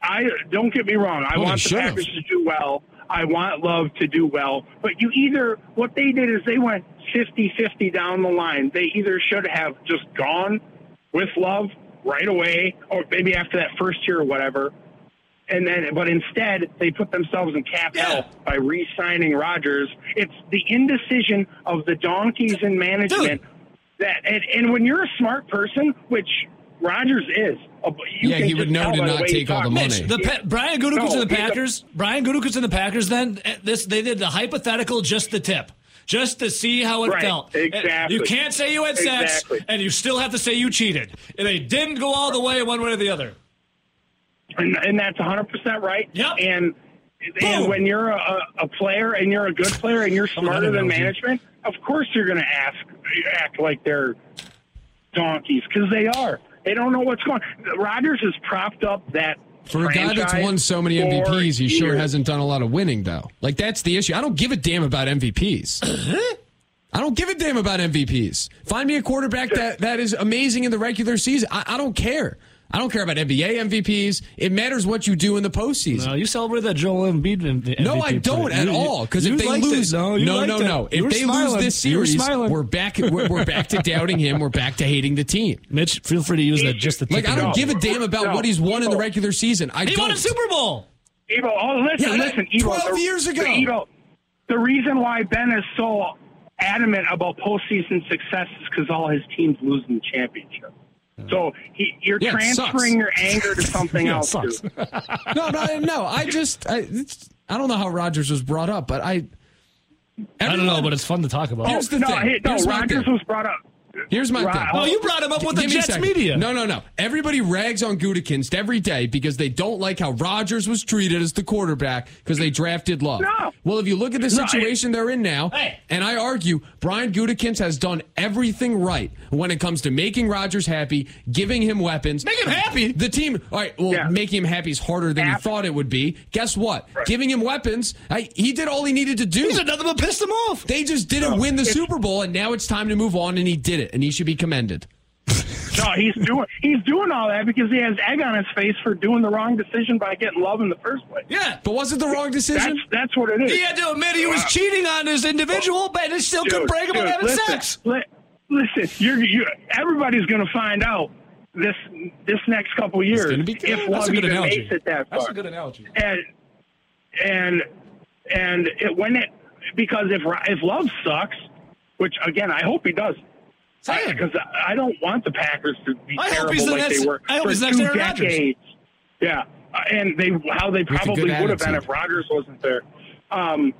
S9: I don't get me wrong. I want the. Packers to do well. I want Love to do well. But you either, what they did is they went 50 50 down the line. They either should have just gone with Love right away, or maybe after that first year or whatever. And then, but instead, they put themselves in cap hell by re signing Rodgers. It's the indecision of the donkeys in management that, and, and when you're a smart person, which Rodgers is, uh, you
S2: Yeah, he would know to not take all the money.
S1: Mitch, the pa- Brian Gutekunst
S9: No,
S1: and the
S9: he's a-
S1: Packers. Brian Gutekunst and the Packers. Then eh, this they did the hypothetical, just the tip, just to see how it
S9: Right,
S1: felt.
S9: Exactly.
S1: You can't say you had sex,
S9: Exactly.
S1: and you still have to say you cheated. And they didn't go all the way one way or the other.
S9: And, and that's 100% right.
S1: Yep.
S9: And
S1: Boom.
S9: and when you're a, a player and you're a good player and you're smarter than management, of course you're going to ask act like they're donkeys because they are. They don't know what's going. on. Rodgers has propped up that
S2: For a guy that's won so many MVPs, he sure
S9: years.
S2: hasn't done a lot of winning, though. Like, that's the issue. I don't give a damn about MVPs. I don't give a damn about MVPs. Find me a quarterback that, that is amazing in the regular season. I, I don't care. I don't care about NBA MVPs. It matters what you do in the postseason.
S1: No, you celebrate that Joel Embiid. MVP
S2: No, I don't at
S1: You- you-
S2: all. Because if they
S1: liked it.
S2: lose,
S1: no,
S2: no, no, no. If they
S1: smiling.
S2: lose this series, we're back. We're, we're back to doubting him. We're back to hating the team.
S1: Mitch, feel free to use that just to
S2: Like I don't give a damn about
S9: No.
S2: what he's won in the regular season. I
S1: He
S2: don't.
S1: won a Super Bowl.
S9: Evo, oh, listen,
S2: Yeah,
S9: listen, Evo.
S2: 12
S9: the,
S2: years ago.
S9: The, Evo, the reason why Ben is so adamant about postseason success is because all his teams lose in the championship. Mm. So he, you're
S2: Yeah,
S9: transferring
S2: sucks.
S9: your anger to something
S1: Yeah,
S9: else.
S1: sucks.
S9: Too.
S2: no, no, no. I just, I, it's, I don't know how Rodgers was brought up, but I.
S1: I don't know, but it's fun to talk about.
S2: Here's oh, the
S9: no,
S2: thing.
S9: Hey, no,
S2: Here's
S9: Rodgers
S2: thing.
S9: was brought up.
S2: Here's my
S9: Right.
S2: thing.
S1: Oh, you brought him up with the
S2: Give me a
S1: Jets media.
S2: No, no, no. Everybody rags on Gutekunst every day because they don't like how Rodgers was treated as the quarterback because they drafted Love.
S9: No.
S2: Well, if you look at the
S9: No, I-
S2: situation they're in now,
S1: Hey.
S2: and I argue Brian Gutekunst has done everything right when it comes to making Rodgers happy, giving him weapons.
S1: Make him happy.
S2: The team, all right, well,
S9: Yeah.
S2: making him happy is harder than you thought it would be. Guess what? Giving him weapons, I, he did all he needed to do.
S1: He's nothing but pissed him off.
S2: They just didn't win the Super Bowl, and now it's time to move on, and he did it, and he should be commended.
S9: No, he's doing he's doing all that because he has egg on his face for doing the wrong decision by getting love in the first place.
S1: Yeah.
S2: But was it the wrong decision?
S9: that's what it is.
S1: He had to admit he was cheating on his individual, but he still couldn't
S9: Dude,
S1: brag about
S9: dude,
S1: having
S9: listen,
S1: sex.
S9: li- listen, you're, you're everybody's going to find out this this next couple years if
S1: That's
S9: Love
S1: a good
S9: even
S1: analogy.
S9: makes it that far.
S1: That's a good analogy.
S9: and and and it, when it because if if Love sucks, which again I hope he does,
S1: Same.
S9: because I don't want the Packers to be
S1: I hope
S9: terrible
S1: he's the
S9: like
S1: next-
S9: they were
S1: I hope
S9: for
S1: he's the next
S9: two
S1: Aaron
S9: decades. Yeah, and they how they probably
S2: good
S9: would have been if Rodgers wasn't there. Um,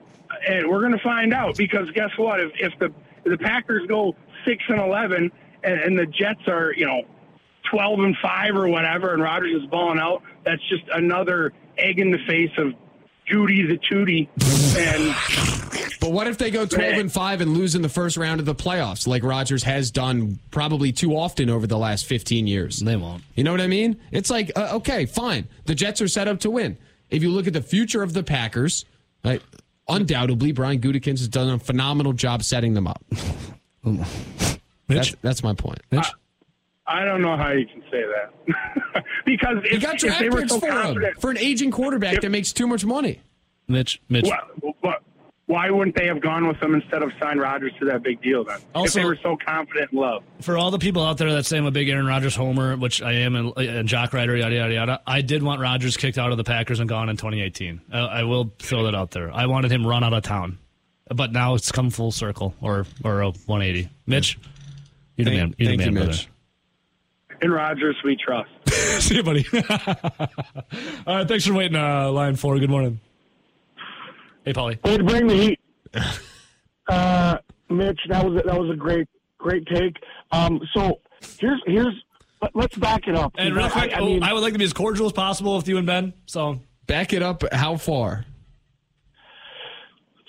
S9: and we're going to find out because guess what? If if the if the Packers go six and eleven, and, and the Jets are you know twelve and five or whatever, and Rodgers is balling out, that's just another egg in the face of Judy the Tootie. And
S2: But what if they go 12 and 5 and lose in the first round of the playoffs, like Rodgers has done probably too often over the last 15 years?
S1: They won't.
S2: You know what I mean? It's like, uh, okay, fine. The Jets are set up to win. If you look at the future of the Packers, right, undoubtedly, Brian Gutekunst has done a phenomenal job setting them up. That's,
S1: Mitch,
S2: that's my point.
S1: Mitch,
S9: I don't know how you can say that because
S2: You
S9: if,
S2: got
S9: if
S2: draft
S9: they were
S2: picks
S9: so
S2: for him for an aging quarterback
S9: If-
S2: that makes too much money.
S1: Mitch, Mitch.
S9: Wha- wha- why wouldn't they have gone with him instead of sign Rodgers to that big deal then? if they were so confident in love.
S1: For all the people out there that say I'm a big Aaron Rodgers homer, which I am, and, and Jock Ryder, yada yada yada, I did want Rodgers kicked out of the Packers and gone in 2018. I, I will throw that out there. I wanted him run out of town, but now it's come full circle, or or a 180. Mitch, you're the man. You're
S2: thank
S1: the
S2: you,
S1: man, brother.
S2: Mitch.
S9: In Rodgers we trust.
S1: See you, buddy. All right, thanks for waiting, uh, line four. Good morning. Hey, Polly.
S10: Way to bring the heat, uh, Mitch. That was a, that was a great great take. Um, so here's here's let- let's back it up.
S1: And real quick,
S10: I, I mean,
S1: I would like to be as cordial as possible with you and Ben. So
S2: Back it up. How far?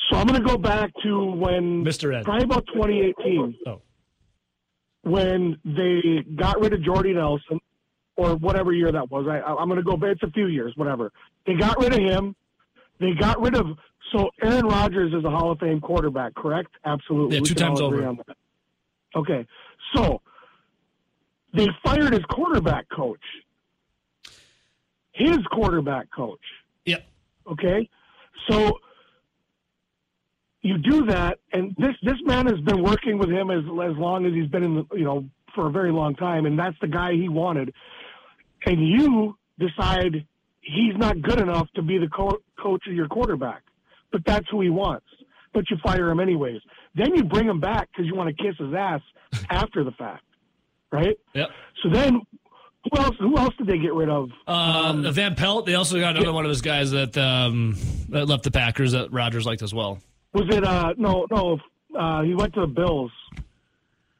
S10: so I'm going to go back to when
S1: Mr. Ed.
S10: probably about 2018
S1: Oh.
S10: When they got rid of Jordy Nelson or whatever year that was. I, I'm going to go. Back. It's a few years, whatever. They got rid of him. They got rid of. So Aaron Rodgers is a Hall of Fame quarterback, correct? Absolutely.
S1: Yeah, two times over.
S10: Okay, so they fired his quarterback coach. His quarterback coach.
S1: Yep.
S10: Okay, so you do that, and this this man has been working with him as as long as he's been in the you know for a very long time, and that's the guy he wanted. And you decide he's not good enough to be the co- coach of your quarterback, but that's who he wants. But you fire him anyways. Then you bring him back because you want to kiss his ass after the fact, right?
S1: Yep.
S10: So then, who else? Who else did they get rid of?
S1: Uh, Van Pelt. They also got another one of those guys that um, that left the Packers that Rodgers liked as well.
S10: Was it? Uh, no, no. Uh, he went to the Bills.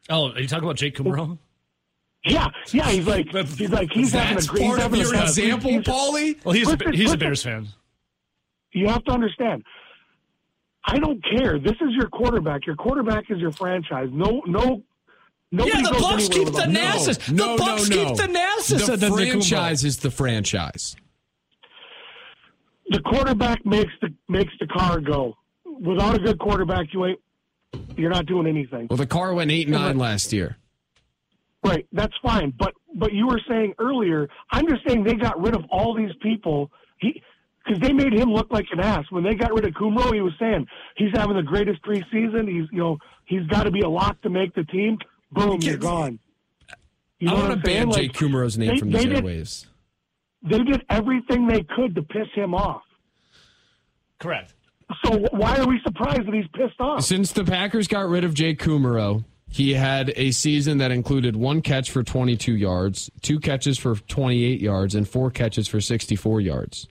S1: Oh, are you talking about Jake Kumerow?
S10: Yeah, yeah. He's like, he's like, he's having a great. he's
S2: part of your example,
S10: he's-
S2: Paulie?
S1: Well, he's a,
S10: Listen,
S1: he's a. Bears fan.
S10: You have to understand. I don't care. This is your quarterback. Your quarterback is your franchise. No, no. Nobody
S1: Yeah, the
S10: goes
S1: Bucks
S10: anywhere
S1: keep
S10: with
S1: the
S10: them.
S1: Nassus.
S2: No,
S1: the Bucks
S2: no, no.
S1: keep the Nassus.
S2: The
S1: and then Nick
S2: franchise is the franchise.
S10: The quarterback makes the makes the car go. Without a good quarterback, you ain't. You're not doing anything.
S2: Well, the car went eight and nine last year.
S10: Right, that's fine. But but you were saying earlier, I'm just saying they got rid of all these people. He because they made him look like an ass when they got rid of Kumerow. He was saying he's having the greatest preseason. He's you know he's got to be a lock to make the team. Boom, you're gone. You
S2: I want to ban
S10: Like,
S2: Jake Kumerow's name
S10: they-
S2: from these
S10: they did-
S2: airwaves.
S10: They did everything they could to piss him off.
S1: Correct.
S10: So why are we surprised that he's pissed off?
S2: Since the Packers got rid of Jake Kumerow, he had a season that included one catch for 22 yards, two catches for 28 yards, and four catches for 64 yards.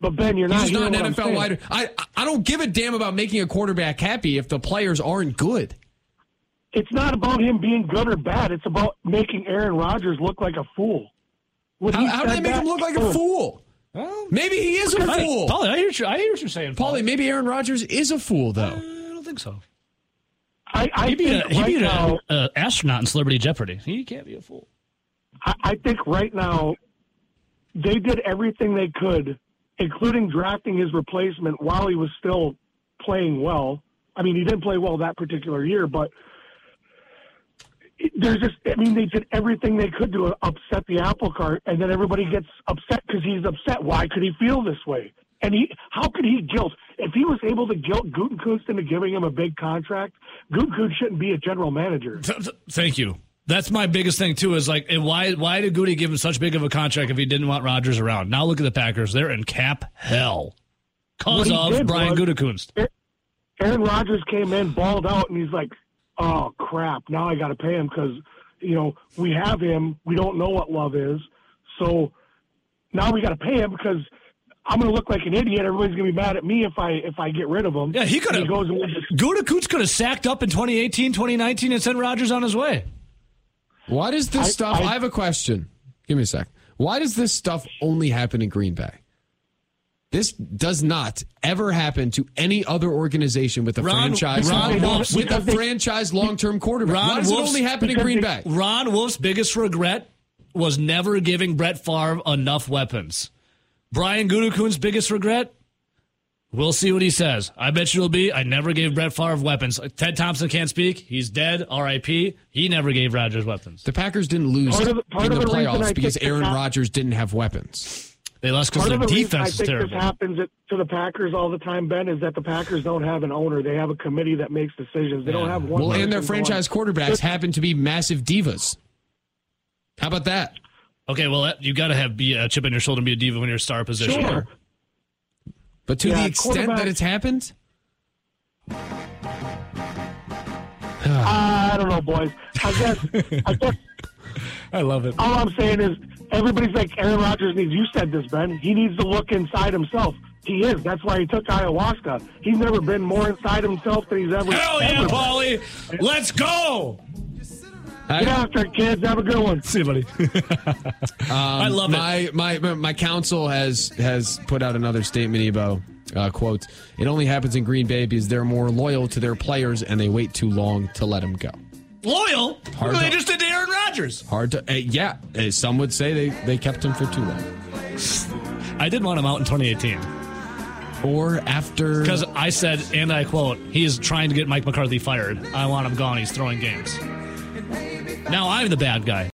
S10: But Ben, you're not.
S2: He's not an NFL wide. I I don't give a damn about making a quarterback happy if the players aren't good.
S10: It's not about him being good or bad. It's about making Aaron Rodgers look like a fool. When
S2: How, how do they make
S10: that-
S2: him look like a
S10: Oh,
S2: fool? Maybe he is a fool.
S1: Paulie, I hear, what you- I hear what you're saying, Paulie.
S2: Paulie, maybe Aaron Rodgers is a fool though.
S1: Uh, I don't think so.
S10: I, I
S1: He beat,
S10: think
S1: a, he
S10: right
S1: beat
S10: now,
S1: a, a astronaut in Celebrity Jeopardy. He can't be a fool.
S10: I, I think right now they did everything they could, including drafting his replacement while he was still playing well. I mean, he didn't play well that particular year, but there's just, I mean, they did everything they could to upset the apple cart, and then everybody gets upset because he's upset. Why could he feel this way? And he, how could he guilt? If he was able to guilt Gutekunst into giving him a big contract, Gutekunst shouldn't be a general manager.
S1: Th- th- Thank you. That's my biggest thing too. Is like, and why why did Goody give him such big of a contract if he didn't want Rodgers around? Now look at the Packers; they're in cap hell because of Brian
S10: was-
S1: Gutekunst.
S10: Aaron Rodgers came in, balled out, and he's like, "Oh crap! Now I got to pay him because you know we have him. We don't know what love is, so now we got to pay him because I'm going to look like an idiot. Everybody's going to be mad at me if I if I get rid of him."
S1: Yeah, he could have.
S10: goes and wins
S1: could have sacked up in 2018, 2019, and sent Rodgers on his way.
S2: Why does this
S10: I-
S2: stuff? I,
S10: I-
S2: have a question. Give me a sec. Why does this stuff only happen in Green Bay? This does not ever happen to any other organization with a
S1: Ron-
S2: franchise
S1: Ron Wolf's-
S2: with a franchise long term quarterback. Why does it
S1: Wolf's-
S2: only happen in Green Bay?
S1: Ron Wolf's biggest regret was never giving Brett Favre enough weapons. Brian Gutekunst's biggest regret. We'll see what he says. I bet you it'll be. I never gave Brett Favre weapons. Ted Thompson can't speak. He's dead. R.I.P. He never gave Rodgers weapons.
S2: The Packers didn't lose
S10: Part of part
S2: in the
S10: the
S2: playoffs because Aaron
S10: Pac-
S2: Rodgers didn't have weapons.
S1: They lost because
S10: Part
S1: their
S10: of the reason I
S1: defense is
S10: think
S1: terrible.
S10: this happens to the Packers all the time, Ben, is that the Packers don't have an owner. They have a committee that makes decisions. They don't have one.
S2: Well, and their
S10: person going-
S2: franchise quarterbacks happen to be massive divas. How about that?
S1: Okay, well, that, you got to have be a chip on your shoulder and be a diva when you're a star position.
S10: Sure.
S2: But to
S10: Yeah,
S2: the extent that it's happened,
S10: I don't know, boys. I guess. I guess
S1: I love it.
S10: all I'm saying is everybody's like Aaron Rodgers needs. You said this, Ben. He needs to look inside himself. He is. That's why he took ayahuasca. He's never been more inside himself than he's ever.
S1: Hell yeah,
S10: ever been.
S1: Paulie! Let's go.
S10: Get after it, kids. Have a good one.
S1: See you, buddy. I love it.
S2: my, my my my counsel has has put out another statement. Ebo uh, quote: "It only happens in Green Bay because they're more loyal to their players and they wait too long to let them go."
S1: Loyal.
S2: Hard
S1: they
S2: to-
S1: just did to Aaron Rodgers.
S2: Hard to uh, yeah. uh, some would say they they kept him for too long,
S1: I did want him out in 2018
S2: or after
S1: because I said, and I quote, "He is trying to get Mike McCarthy fired. I want him gone. He's throwing games." Now I'm the bad guy.